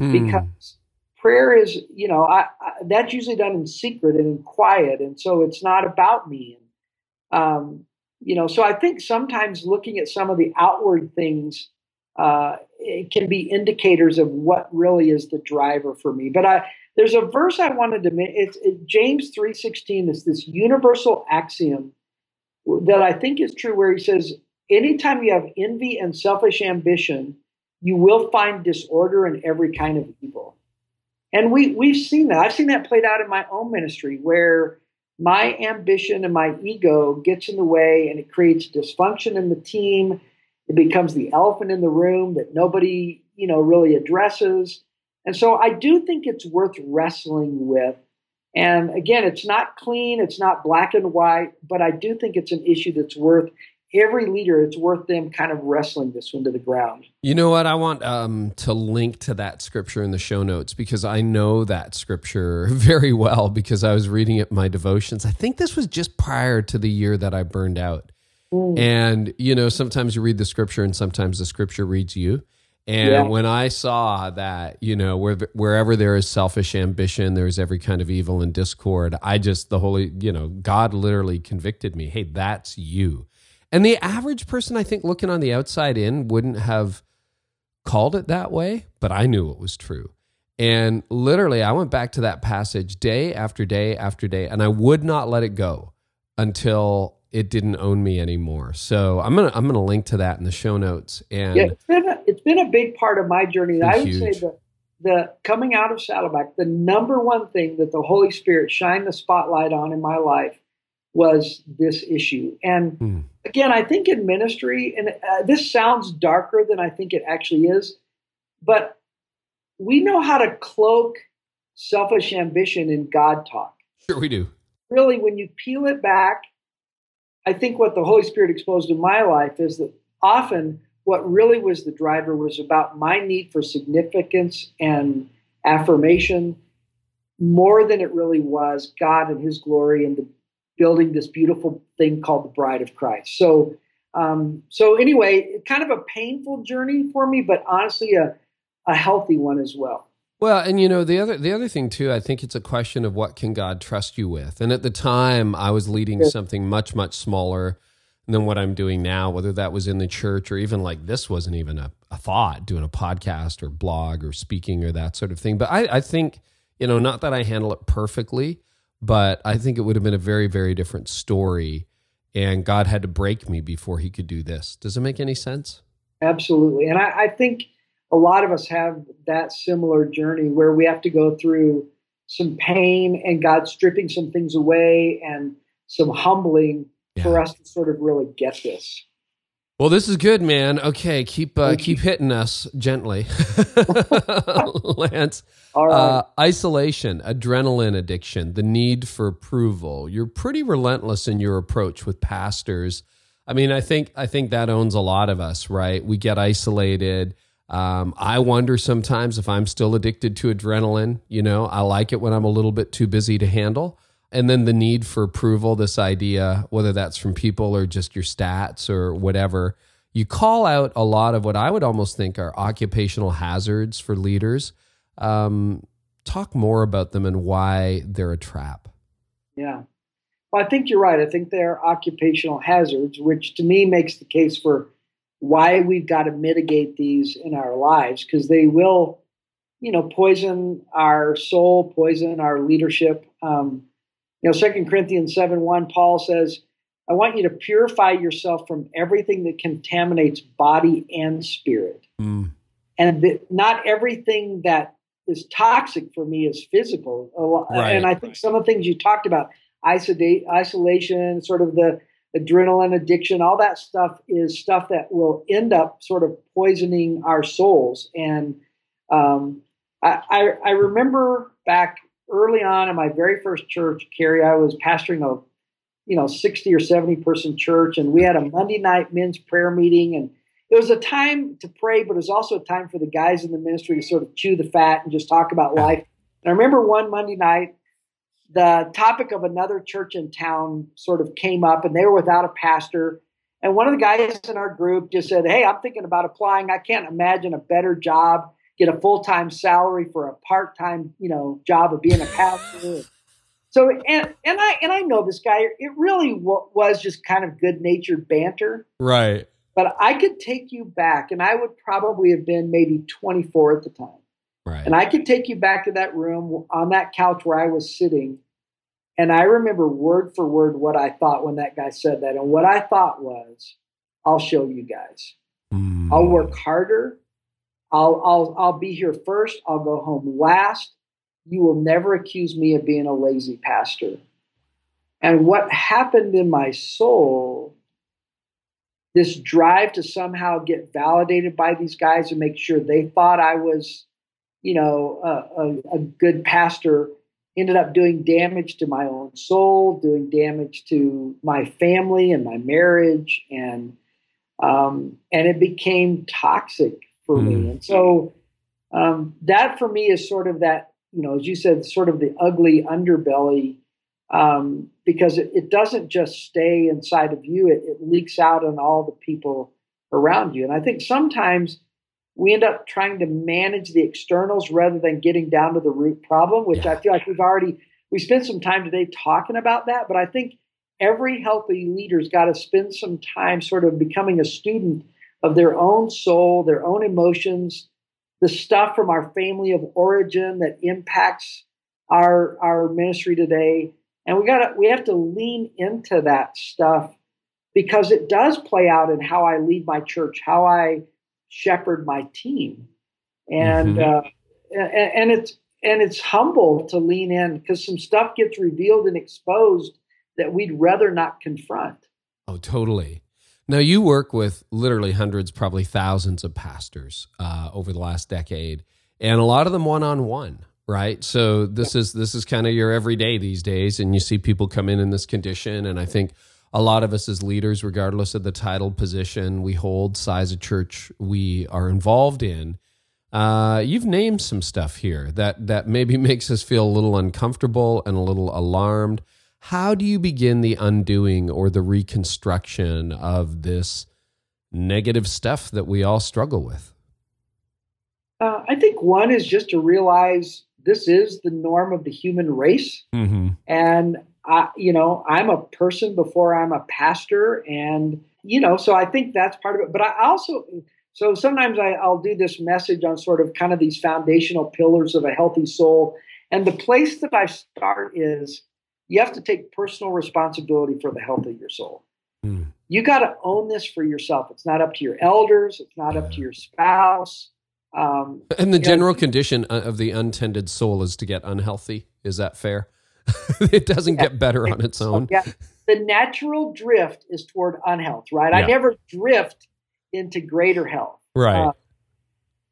mm. because prayer is, you know, I, I, that's usually done in secret and in quiet, and so it's not about me. And, um, you know, so I think sometimes looking at some of the outward things uh, it can be indicators of what really is the driver for me. But I, there's a verse I wanted to mention. It's it, James three sixteen. Is this universal axiom that I think is true, where he says, anytime you have envy and selfish ambition, you will find disorder and every kind of evil. And we we've seen that. I've seen that played out in my own ministry where my ambition and my ego gets in the way and it creates dysfunction in the team. It becomes the elephant in the room that nobody, you know, really addresses. And so I do think it's worth wrestling with. And again, it's not clean, it's not black and white, but I do think it's an issue that's worth every leader, it's worth them kind of wrestling this one to the ground. You know what? I want um, to link to that scripture in the show notes because I know that scripture very well because I was reading it in my devotions. I think this was just prior to the year that I burned out. Mm. And, you know, sometimes you read the scripture and sometimes the scripture reads you. And yeah. when I saw that, you know, where, wherever there is selfish ambition, there's every kind of evil and discord. I just, the Holy, you know, God literally convicted me. Hey, that's you. And the average person, I think, looking on the outside in, wouldn't have called it that way, but I knew it was true. And literally, I went back to that passage day after day after day, and I would not let it go until it didn't own me anymore. So I'm gonna I'm gonna link to that in the show notes. And yeah, it's been a, it's been a big part of my journey. I would huge. say that the coming out of Saddleback, the number one thing that the Holy Spirit shined the spotlight on in my life was this issue. And hmm. again, I think in ministry, and uh, this sounds darker than I think it actually is, but we know how to cloak selfish ambition in God talk. Sure, we do. Really, when you peel it back, I think what the Holy Spirit exposed in my life is that often what really was the driver was about my need for significance and affirmation more than it really was God and His glory and the building this beautiful thing called the Bride of Christ. So, um, so anyway, kind of a painful journey for me, but honestly, a a healthy one as well. Well, and you know the other the other thing too, I think it's a question of what can God trust you with. And at the time, I was leading yeah. something much much smaller than what I'm doing now, whether that was in the church or even like this wasn't even a, a thought, doing a podcast or blog or speaking or that sort of thing. But I, I think, you know, not that I handle it perfectly, but I think it would have been a very, very different story. And God had to break me before he could do this. Does it make any sense? Absolutely. And I, I think a lot of us have that similar journey where we have to go through some pain and God stripping some things away and some humbling yeah. for us to sort of really get this. Well, this is good, man. Okay, keep uh, keep hitting us gently, Lance. All right. Uh, isolation, adrenaline addiction, the need for approval. You're pretty relentless in your approach with pastors. I mean, I think I think that owns a lot of us, right? We get isolated. Um, I wonder sometimes if I'm still addicted to adrenaline. You know, I like it when I'm a little bit too busy to handle. And then the need for approval, this idea, whether that's from people or just your stats or whatever, you call out a lot of what I would almost think are occupational hazards for leaders. Um, talk more about them and why they're a trap. Yeah. Well, I think you're right. I think they're occupational hazards, which to me makes the case for why we've got to mitigate these in our lives because they will, you know, poison our soul, poison our leadership. Um, you know, Second Corinthians 7 1, Paul says, I want you to purify yourself from everything that contaminates body and spirit. Mm. And that not everything that is toxic for me is physical. Right, and I think some of the things you talked about, isolate, isolation, sort of the adrenaline addiction, all that stuff is stuff that will end up sort of poisoning our souls. And um, I, I, I remember back early on in my very first church, Carey, I was pastoring a you know 60 or 70 person church, and we had a Monday night men's prayer meeting, and it was a time to pray, but it was also a time for the guys in the ministry to sort of chew the fat and just talk about life. And I remember one Monday night, the topic of another church in town sort of came up, and they were without a pastor. And one of the guys in our group just said, Hey, I'm thinking about applying. I can't imagine a better job, get a full time salary for a part time, you know, job of being a pastor. so, and, and I and I know this guy. It really w- was just kind of good natured banter. Right. But I could take you back, and I would probably have been maybe 24 at the time. Right. And I could take you back to that room on that couch where I was sitting. And I remember word for word what I thought when that guy said that. And what I thought was, I'll show you guys. Mm. I'll work harder. I'll, I'll, I'll be here first. I'll go home last. You will never accuse me of being a lazy pastor. And what happened in my soul, this drive to somehow get validated by these guys and make sure they thought I was you know, a, a, a, good pastor ended up doing damage to my own soul, doing damage to my family and my marriage, and um, and it became toxic for mm. me. And so um, that for me is sort of that, you know, as you said, sort of the ugly underbelly. Um, because it, it, doesn't just stay inside of you, it, it leaks out on all the people around you. And I think sometimes we end up trying to manage the externals rather than getting down to the root problem, which Yeah. I feel like we've already we spent some time today talking about that. But I think every healthy leader's got to spend some time sort of becoming a student of their own soul, their own emotions, the stuff from our family of origin that impacts our our ministry today. And we got to we have to lean into that stuff because it does play out in how I lead my church, how I shepherd my team, and Mhm. uh, and, and it's and it's humble to lean in because some stuff gets revealed and exposed that we'd rather not confront. Oh, totally. Now you work with literally hundreds, probably thousands of pastors uh, over the last decade, and a lot of them one on one, right? So this is this is kind of your everyday these days, and you see people come in in this condition, and I think a lot of us as leaders, regardless of the title, position we hold, size of church we are involved in, uh, you've named some stuff here that that maybe makes us feel a little uncomfortable and a little alarmed. How do you begin the undoing or the reconstruction of this negative stuff that we all struggle with? Uh, I think one is just to realize this is the norm of the human race, Mm-hmm. and I, you know, I'm a person before I'm a pastor, and you know, so I think that's part of it. But I also, so sometimes I, I'll do this message on sort of kind of these foundational pillars of a healthy soul, and the place that I start is you have to take personal responsibility for the health of your soul. Mm. You got to own this for yourself. It's not up to your elders. It's not up to your spouse. Um, And the Yeah. general condition uh, of the untended soul is to get unhealthy. Is that fair? it doesn't get better on its own. yeah. the natural drift is toward unhealth, right? Yeah. I never drift into greater health. Right. Uh,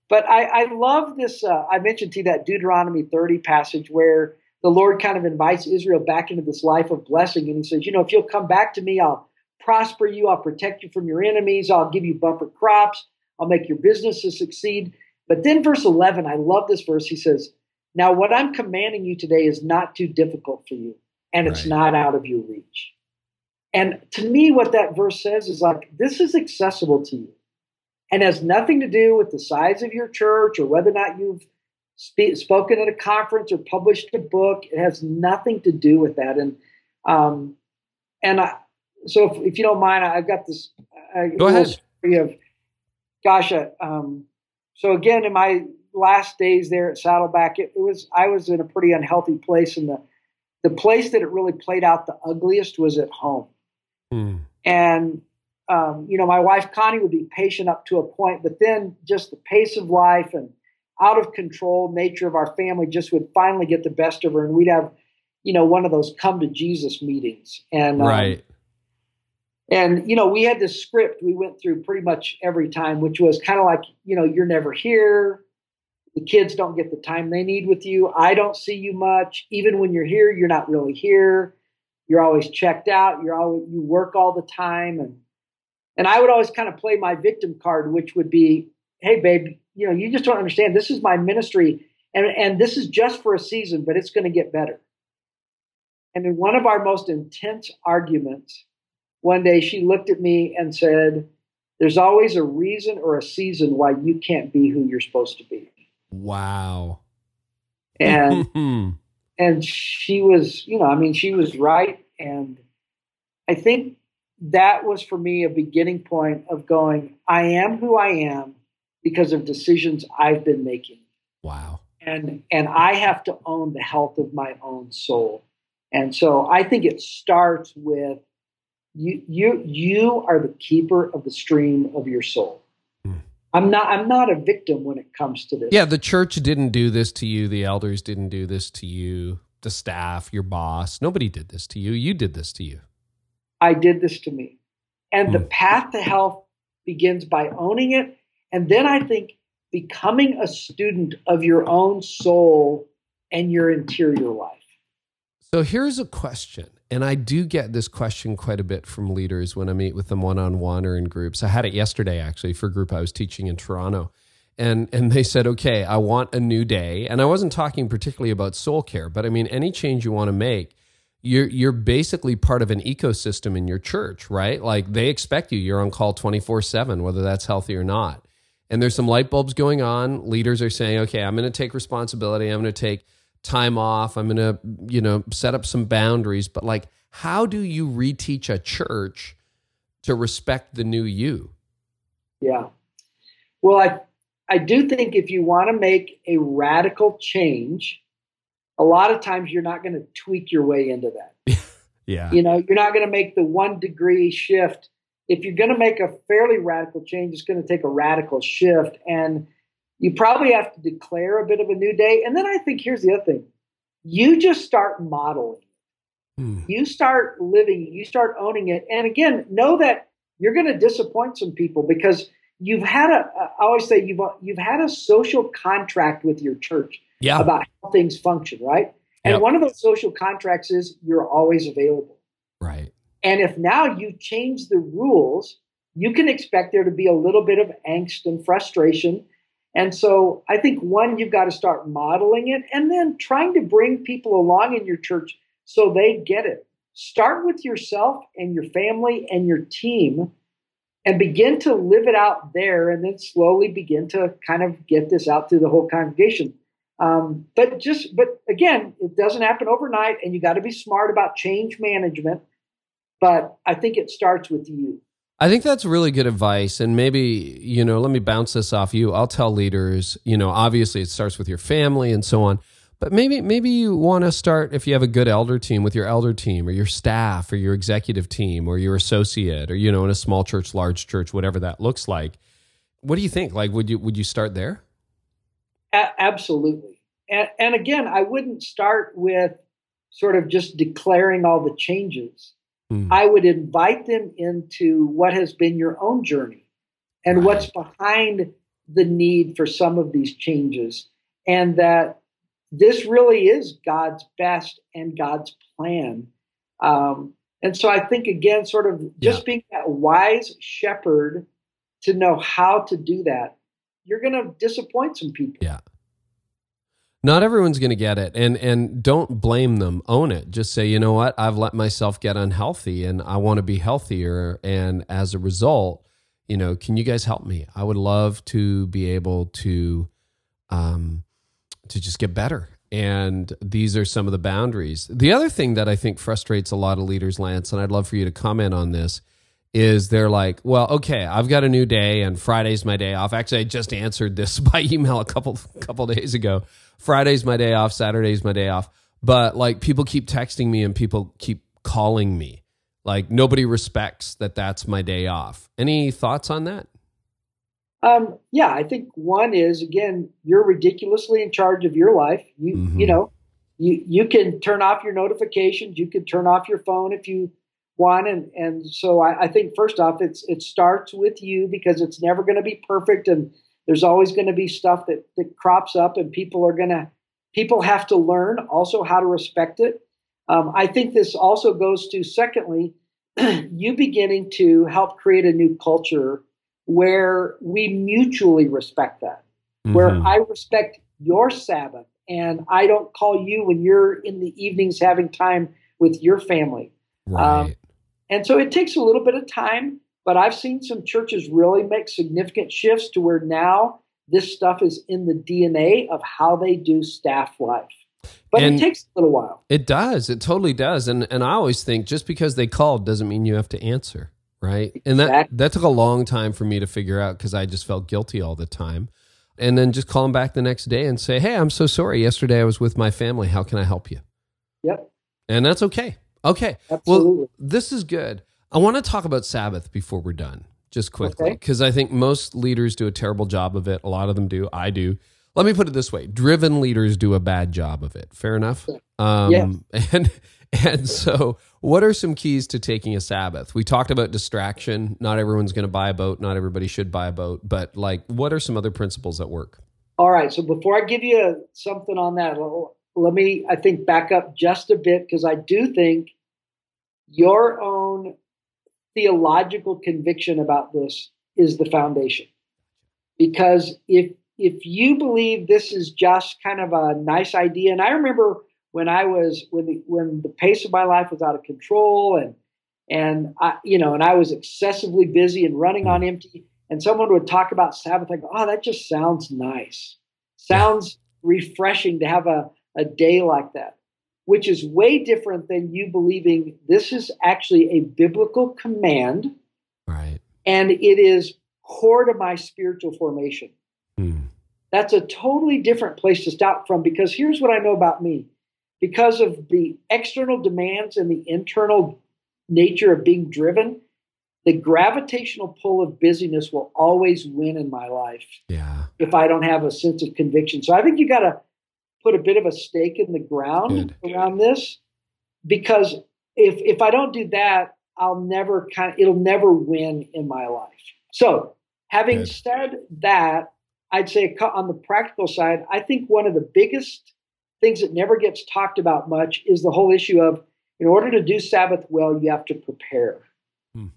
but I, I love this. Uh, I mentioned to you that Deuteronomy 30 passage where the Lord kind of invites Israel back into this life of blessing. And he says, You know, if you'll come back to me, I'll prosper you, I'll protect you from your enemies, I'll give you bumper crops, I'll make your businesses succeed. But then, verse 11, I love this verse. He says, Now, what I'm commanding you today is not too difficult for you, and it's Right. not out of your reach. And to me, what that verse says is like, this is accessible to you and has nothing to do with the size of your church or whether or not you've spe- spoken at a conference or published a book. It has nothing to do with that. And um, and I, so, if, if you don't mind, I- I've got this. Uh, Go ahead. Story of, gosh, uh, um, so again, in my last days there at Saddleback, it, it was I was in a pretty unhealthy place, and the the place that it really played out the ugliest was at home. Hmm. And um, you know, my wife Connie would be patient up to a point, but then just the pace of life and out of control nature of our family just would finally get the best of her, and we'd have, you know, one of those come to Jesus meetings. And um, Right. and you know, we had this script we went through pretty much every time, which was kind of like, you know, you're never here. The kids don't get the time they need with you. I don't see you much. Even when you're here, you're not really here. You're always checked out. You're always you work all the time, and and I would always kind of play my victim card, which would be, hey, babe, you know, you just don't understand. This is my ministry, and and this is just for a season, but it's going to get better. And in one of our most intense arguments, one day she looked at me and said, There's always a reason or a season why you can't be who you're supposed to be. Wow. And and she was, you know, I mean, she was right. And I think that was for me a beginning point of going, I am who I am because of decisions I've been making. wow. and and I have to own the health of my own soul. And so I think it starts with you you you are the keeper of the stream of your soul. Hmm. I'm not I'm not a victim when it comes to this. Yeah, the church didn't do this to you. The elders didn't do this to you. The staff, your boss, nobody did this to you. You did this to you. I did this to me. And the Hmm. path to health begins by owning it. And then I think becoming a student of your own soul and your interior life. So here's a question. And I do get this question quite a bit from leaders when I meet with them one on one or in groups. I had it yesterday actually for a group I was teaching in Toronto. And and they said, "Okay, I want a new day." And I wasn't talking particularly about soul care, but I mean any change you want to make, you're you're basically part of an ecosystem in your church, right? Like they expect you. You're on call 24/7 whether that's healthy or not. And there's some light bulbs going on. Leaders are saying, "Okay, I'm going to take responsibility. I'm going to take time off. I'm going to, you know, set up some boundaries." But like how do you reteach a church to respect the new you? Yeah. Well, I I do think if you want to make a radical change, a lot of times you're not going to tweak your way into that. Yeah. You know, you're not going to make the one degree shift. If you're going to make a fairly radical change, it's going to take a radical shift. And you probably have to declare a bit of a new day. And then I think here's the other thing you just start modeling Hmm. you start living it, you start owning it. And again, know that you're going to disappoint some people because you've had a, I always say you've, you've had a social contract with your church Yeah. about how things function, right? And Yep. one of those social contracts is you're always available. Right. And if now you change the rules, you can expect there to be a little bit of angst and frustration. And so I think one, you've got to start modeling it and then trying to bring people along in your church so they get it. Start with yourself and your family and your team and begin to live it out there and then slowly begin to kind of get this out through the whole congregation. Um, but just, but again, it doesn't happen overnight and you got to be smart about change management. But I think it starts with you. I think that's really good advice. And maybe, you know, let me bounce this off you. I'll tell leaders, you know, obviously it starts with your family and so on. But maybe maybe you want to start if you have a good elder team with your elder team or your staff or your executive team or your associate or you know in a small church, large church, whatever that looks like. What do you think? Like would you would you start there? A- absolutely. And, and again, I wouldn't start with sort of just declaring all the changes. Mm. I would invite them into what has been your own journey and right. what's behind the need for some of these changes, and that this really is God's best and God's plan. Um, and so I think, again, sort of just yeah. being that wise shepherd to know how to do that, you're going to disappoint some people. Yeah. Not everyone's going to get it and and don't blame them. Own it. Just say, "You know what? I've let myself get unhealthy and I want to be healthier and as a result, you know, can you guys help me? I would love to be able to um to just get better and these are some of the boundaries. The other thing that I think frustrates a lot of leaders, Lance, and I'd love for you to comment on this, is they're like, well, okay, I've got a new day and Friday's my day off. Actually, I just answered this by email a couple couple days ago. Friday's my day off, Saturday's my day off. But like people keep texting me and people keep calling me. Like nobody respects that that's my day off. Any thoughts on that? Um, yeah, I think one is again, you're ridiculously in charge of your life. You mm-hmm. you know, you you can turn off your notifications, you can turn off your phone if you want, and and so I, I think first off, it's it starts with you because it's never going to be perfect, and there's always going to be stuff that that crops up, and people are going to people have to learn also how to respect it. Um, I think this also goes to secondly, you beginning to help create a new culture where we mutually respect that, mm-hmm. where I respect your Sabbath and I don't call you when you're in the evenings having time with your family. Um, right. Um, and so it takes a little bit of time, but I've seen some churches really make significant shifts to where now this stuff is in the DNA of how they do staff life. But and it takes a little while. It does. It totally does. And and I always think just because they called doesn't mean you have to answer right? And that that took a long time for me to figure out because I just felt guilty all the time. And then just call them back the next day and say, "Hey, I'm so sorry. Yesterday I was with my family. How can I help you?" Yep. And that's okay. Okay. Absolutely. Well, this is good. I want to talk about Sabbath before we're done, just quickly, because okay. I think most leaders do a terrible job of it. A lot of them do. I do. Let me put it this way: driven leaders do a bad job of it. Fair enough. Um, yes. And and so, what are some keys to taking a Sabbath? We talked about distraction. Not everyone's going to buy a boat. Not everybody should buy a boat. But, like, what are some other principles at work? All right. So, before I give you something on that, let me, I think, back up just a bit because I do think your own theological conviction about this is the foundation. Because if if you believe this is just kind of a nice idea, and I remember when I was when the when the pace of my life was out of control and and I you know and I was excessively busy and running on empty and someone would talk about Sabbath I go oh that just sounds nice sounds refreshing to have a a day like that which is way different than you believing this is actually a biblical command right and it is core to my spiritual formation hmm. that's a totally different place to start from because here's what I know about me because of the external demands and the internal nature of being driven, the gravitational pull of busyness will always win in my life. Yeah. If I don't have a sense of conviction. So I think you got to put a bit of a stake in the ground Good. around this because if if I don't do that, I'll never kind of it'll never win in my life. So, having Good. said that, I'd say on the practical side, I think one of the biggest things that never gets talked about much is the whole issue of in order to do Sabbath well, you have to prepare. Hmm.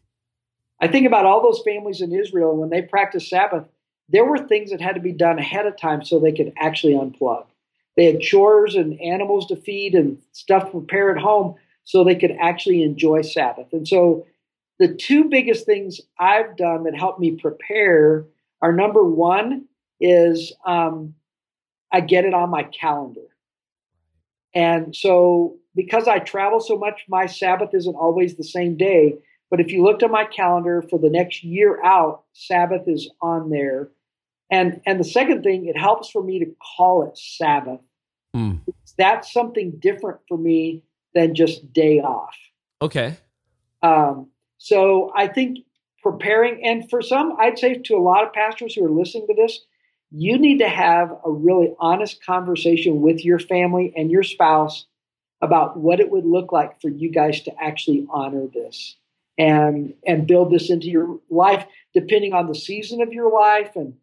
I think about all those families in Israel, when they practiced Sabbath, there were things that had to be done ahead of time so they could actually unplug. They had chores and animals to feed and stuff to prepare at home so they could actually enjoy Sabbath. And so the two biggest things I've done that help me prepare are number one is um, I get it on my calendar. And so, because I travel so much, my Sabbath isn't always the same day. But if you looked at my calendar for the next year out, Sabbath is on there. And and the second thing, it helps for me to call it Sabbath. Mm. That's something different for me than just day off. Okay. Um, so I think preparing, and for some, I'd say to a lot of pastors who are listening to this, you need to have a really honest conversation with your family and your spouse about what it would look like for you guys to actually honor this and and build this into your life depending on the season of your life and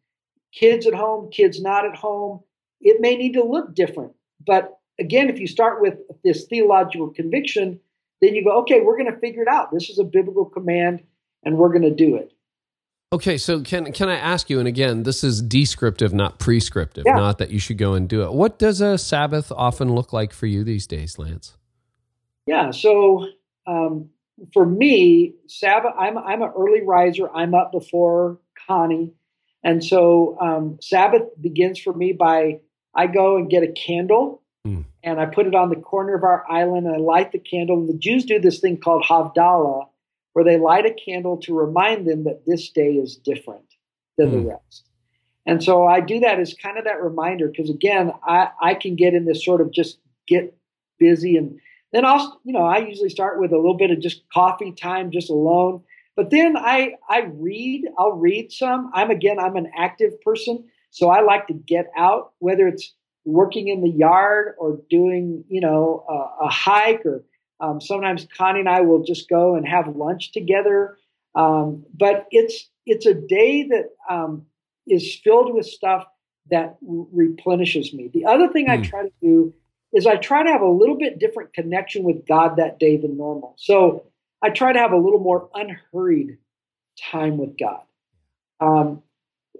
kids at home kids not at home it may need to look different but again if you start with this theological conviction then you go okay we're going to figure it out this is a biblical command and we're going to do it Okay, so can can I ask you? And again, this is descriptive, not prescriptive. Yeah. Not that you should go and do it. What does a Sabbath often look like for you these days, Lance? Yeah. So um, for me, Sabbath, I'm I'm an early riser. I'm up before Connie, and so um, Sabbath begins for me by I go and get a candle. Mm. And I put it on the corner of our island and I light the candle. And The Jews do this thing called Havdalah, where they light a candle to remind them that this day is different than Hmm. the rest. And so I do that as kind of that reminder because again, I, I can get in this sort of just get busy and then I'll you know I usually start with a little bit of just coffee time just alone. But then I I read I'll read some. I'm again I'm an active person, so I like to get out whether it's working in the yard or doing you know a, a hike or um, sometimes Connie and I will just go and have lunch together. Um, but it's it's a day that um, is filled with stuff that replenishes me. The other thing I Hmm. try to do is I try to have a little bit different connection with God that day than normal. So I try to have a little more unhurried time with God. Um,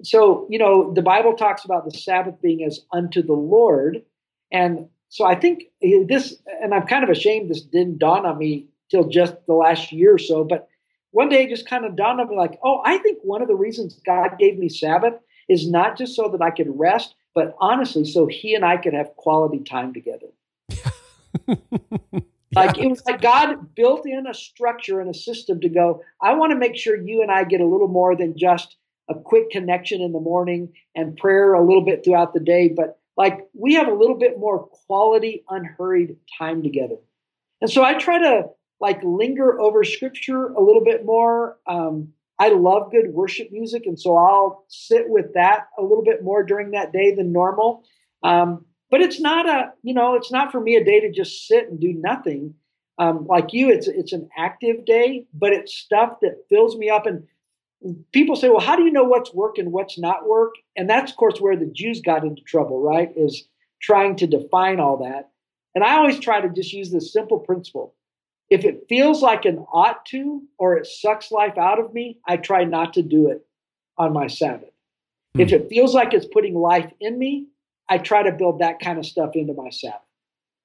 so you know the Bible talks about the Sabbath being as unto the Lord, and so I think this, and I'm kind of ashamed this didn't dawn on me till just the last year or so, but one day it just kind of dawned on me like, oh, I think one of the reasons God gave me Sabbath is not just so that I could rest, but honestly, so He and I could have quality time together. Like it was like God built in a structure and a system to go, I want to make sure you and I get a little more than just a quick connection in the morning and prayer a little bit throughout the day, but like we have a little bit more quality, unhurried time together. And so I try to like linger over scripture a little bit more. Um, I love good worship music, and so I'll sit with that a little bit more during that day than normal. Um, but it's not a, you know, it's not for me a day to just sit and do nothing. Um, like you, it's it's an active day, but it's stuff that fills me up. And people say, well, how do you know what's work and what's not work? And that's, of course, where the Jews got into trouble, right? Is trying to define all that. And I always try to just use this simple principle. If it feels like an ought to or it sucks life out of me, I try not to do it on my Sabbath. If it feels like it's putting life in me, I try to build that kind of stuff into my Sabbath.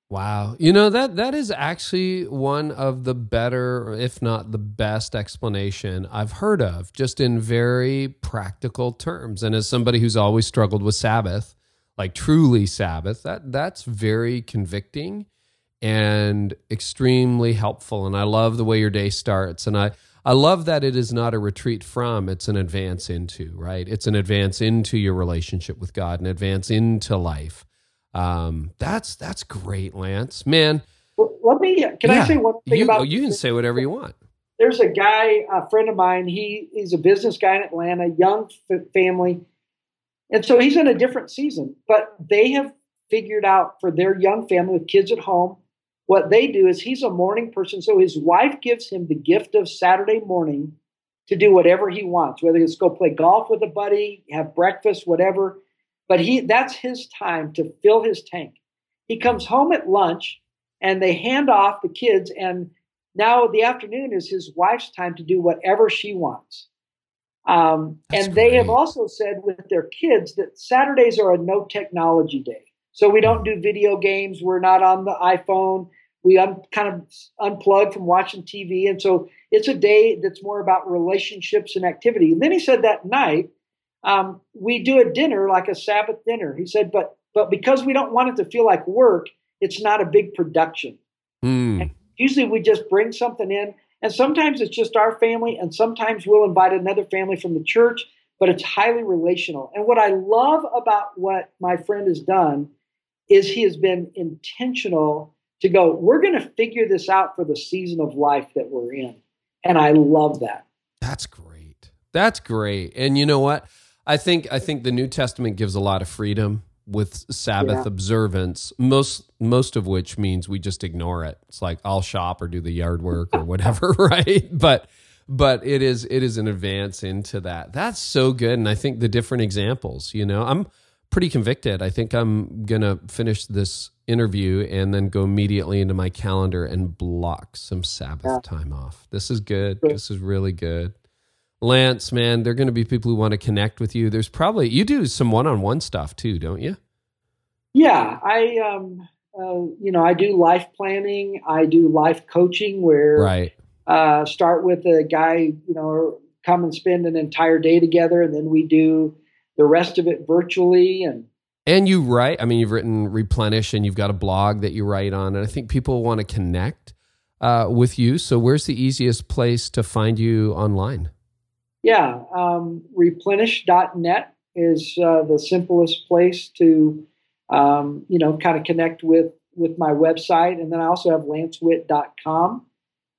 Wow. You know that that is actually one of the better if not the best explanation I've heard of just in very practical terms. And as somebody who's always struggled with Sabbath, like truly Sabbath, that that's very convicting and extremely helpful and I love the way your day starts and I I love that it is not a retreat from, it's an advance into, right? It's an advance into your relationship with God, an advance into life. Um, that's that's great, Lance. Man, Well, let me, can yeah, I say one thing you, about you can say whatever you want. there's a guy, a friend of mine. He he's a business guy in Atlanta, young f- family, and so he's in a different season. But they have figured out for their young family with kids at home, what they do is he's a morning person. So his wife gives him the gift of Saturday morning to do whatever he wants, whether it's go play golf with a buddy, have breakfast, whatever. But he that's his time to fill his tank. He comes home at lunch and they hand off the kids and now the afternoon is his wife's time to do whatever she wants. Um, and they have also said with their kids that Saturdays are a no technology day. So we don't do video games. We're not on the iPhone. We un- kind of unplug from watching TV. And so it's a day that's more about relationships and activity. And then he said that night, um, we do a dinner like a Sabbath dinner. He said, but but because we don't want it to feel like work, it's not a big production. Hmm. Usually we just bring something in, and sometimes it's just our family, and sometimes we'll invite another family from the church, but it's highly relational. And what I love about what my friend has done is he has been intentional to go, we're going to figure this out for the season of life that we're in. And I love that. That's great. That's great. And you know what? I think I think the New Testament gives a lot of freedom with Sabbath Yeah. observance, most most of which means we just ignore it. It's like I'll shop or do the yard work or whatever, right? But but it is it is an advance into that. That's so good, and I think the different examples. You know, I'm pretty convicted. I think I'm gonna finish this interview and then go immediately into my calendar and block some Sabbath Yeah. time off. This is good. This is really good. Lance, man, there are going to be people who want to connect with you. There's probably you do some one-on-one stuff too, don't you? Yeah, I um, uh, you know I do life planning. I do life coaching where Right. uh, start with a guy, you know, come and spend an entire day together, and then we do the rest of it virtually. And And you write. I mean, you've written replenish, and you've got a blog that you write on, and I think people want to connect uh, with you. So, where's the easiest place to find you online? yeah, um, replenish.net is uh, the simplest place to, um, you know, kind of connect with with my website, and then I also have lancewitt.com,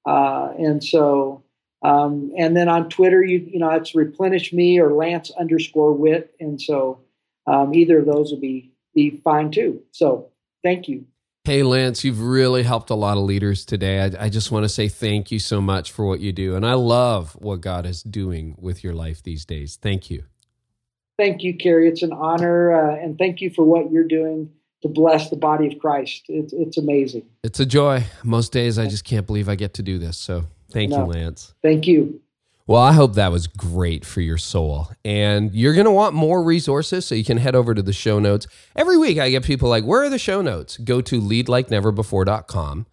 uh, and so. Um, and then on Twitter, you you know, it's replenish me or Lance underscore witt, and so um, either of those would be be fine too. So thank you. Hey, Lance, you've really helped a lot of leaders today. I, I just want to say thank you so much for what you do, and I love what God is doing with your life these days. Thank you. Thank you, Carey. It's an honor, uh, and thank you for what you're doing to bless the body of Christ. It's it's amazing. It's a joy. Most days, I just can't believe I get to do this. So, thank you, Lance. Thank you. Well, I hope that was great for your soul. And you're going to want more resources, so you can head over to the show notes. Every week, I get people like, Where are the show notes? Go to leadlikeneverbefore.com,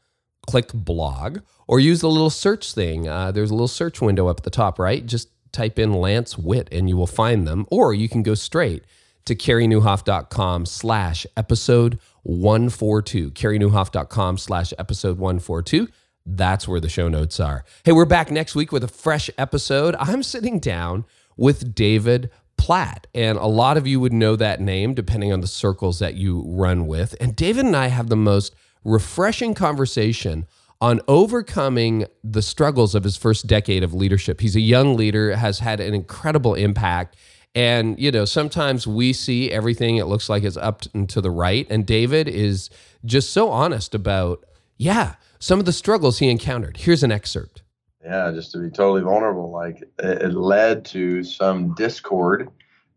click blog, or use the little search thing. Uh, there's a little search window up at the top, right? Just type in Lance Witt and you will find them. Or you can go straight to careynieuwhof.com slash episode 142. careynieuwhof.com slash episode 142. That's where the show notes are. Hey, we're back next week with a fresh episode. I'm sitting down with David Platt, and a lot of you would know that name depending on the circles that you run with. And David and I have the most refreshing conversation on overcoming the struggles of his first decade of leadership. He's a young leader, has had an incredible impact. And, you know, sometimes we see everything, it looks like it's up and to the right. And David is just so honest about, yeah, some of the struggles he encountered. Here's an excerpt. yeah, just to be totally vulnerable, like it, it led to some discord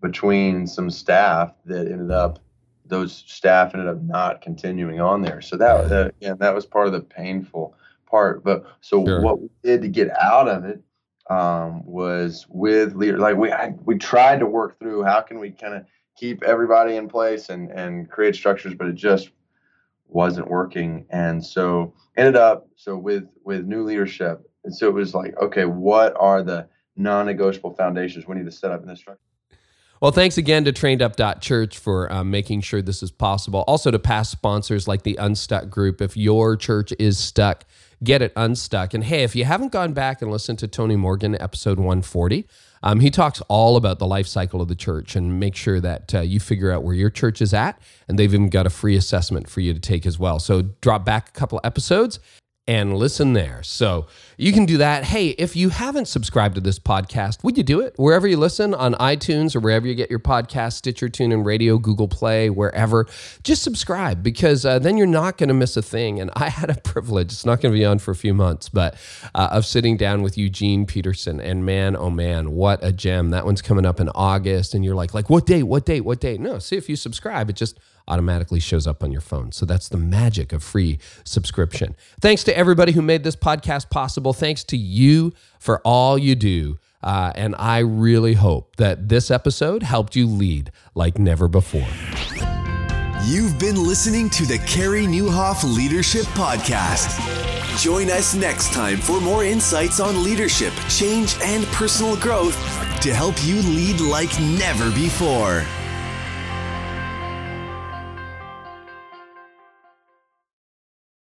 between some staff that ended up those staff ended up not continuing on there. So that that again, that was part of the painful part. But so Sure. what we did to get out of it um, was with leader like we I, we tried to work through how can we kind of keep everybody in place and and create structures, but it just wasn't working. And so ended up so with with new leadership and so it was like okay what are the non-negotiable foundations we need to set up in this structure Well, thanks again to trainedup.church for um, making sure this is possible. Also to past sponsors like the Unstuck Group. If your church is stuck, get it unstuck. And hey, if you haven't gone back and listened to Tony Morgan, episode 140, um, he talks all about the life cycle of the church and make sure that uh, you figure out where your church is at. And they've even got a free assessment for you to take as well. So drop back a couple episodes and listen there. So you can do that. Hey, if you haven't subscribed to this podcast, would you do it? Wherever you listen on iTunes or wherever you get your podcast, Stitcher, TuneIn Radio, Google Play, wherever, just subscribe because uh, then you're not going to miss a thing. And I had a privilege, it's not going to be on for a few months, but uh, of sitting down with Eugene Peterson. And man, oh man, what a gem. That one's coming up in August. And you're like, like what date, what date, what date? No, see, if you subscribe, it just automatically shows up on your phone. So that's the magic of free subscription. Thanks to everybody who made this podcast possible. Thanks to you for all you do. Uh, and I really hope that this episode helped you lead like never before. You've been listening to the Carey Nieuwhof Leadership Podcast. Join us next time for more insights on leadership, change, and personal growth to help you lead like never before.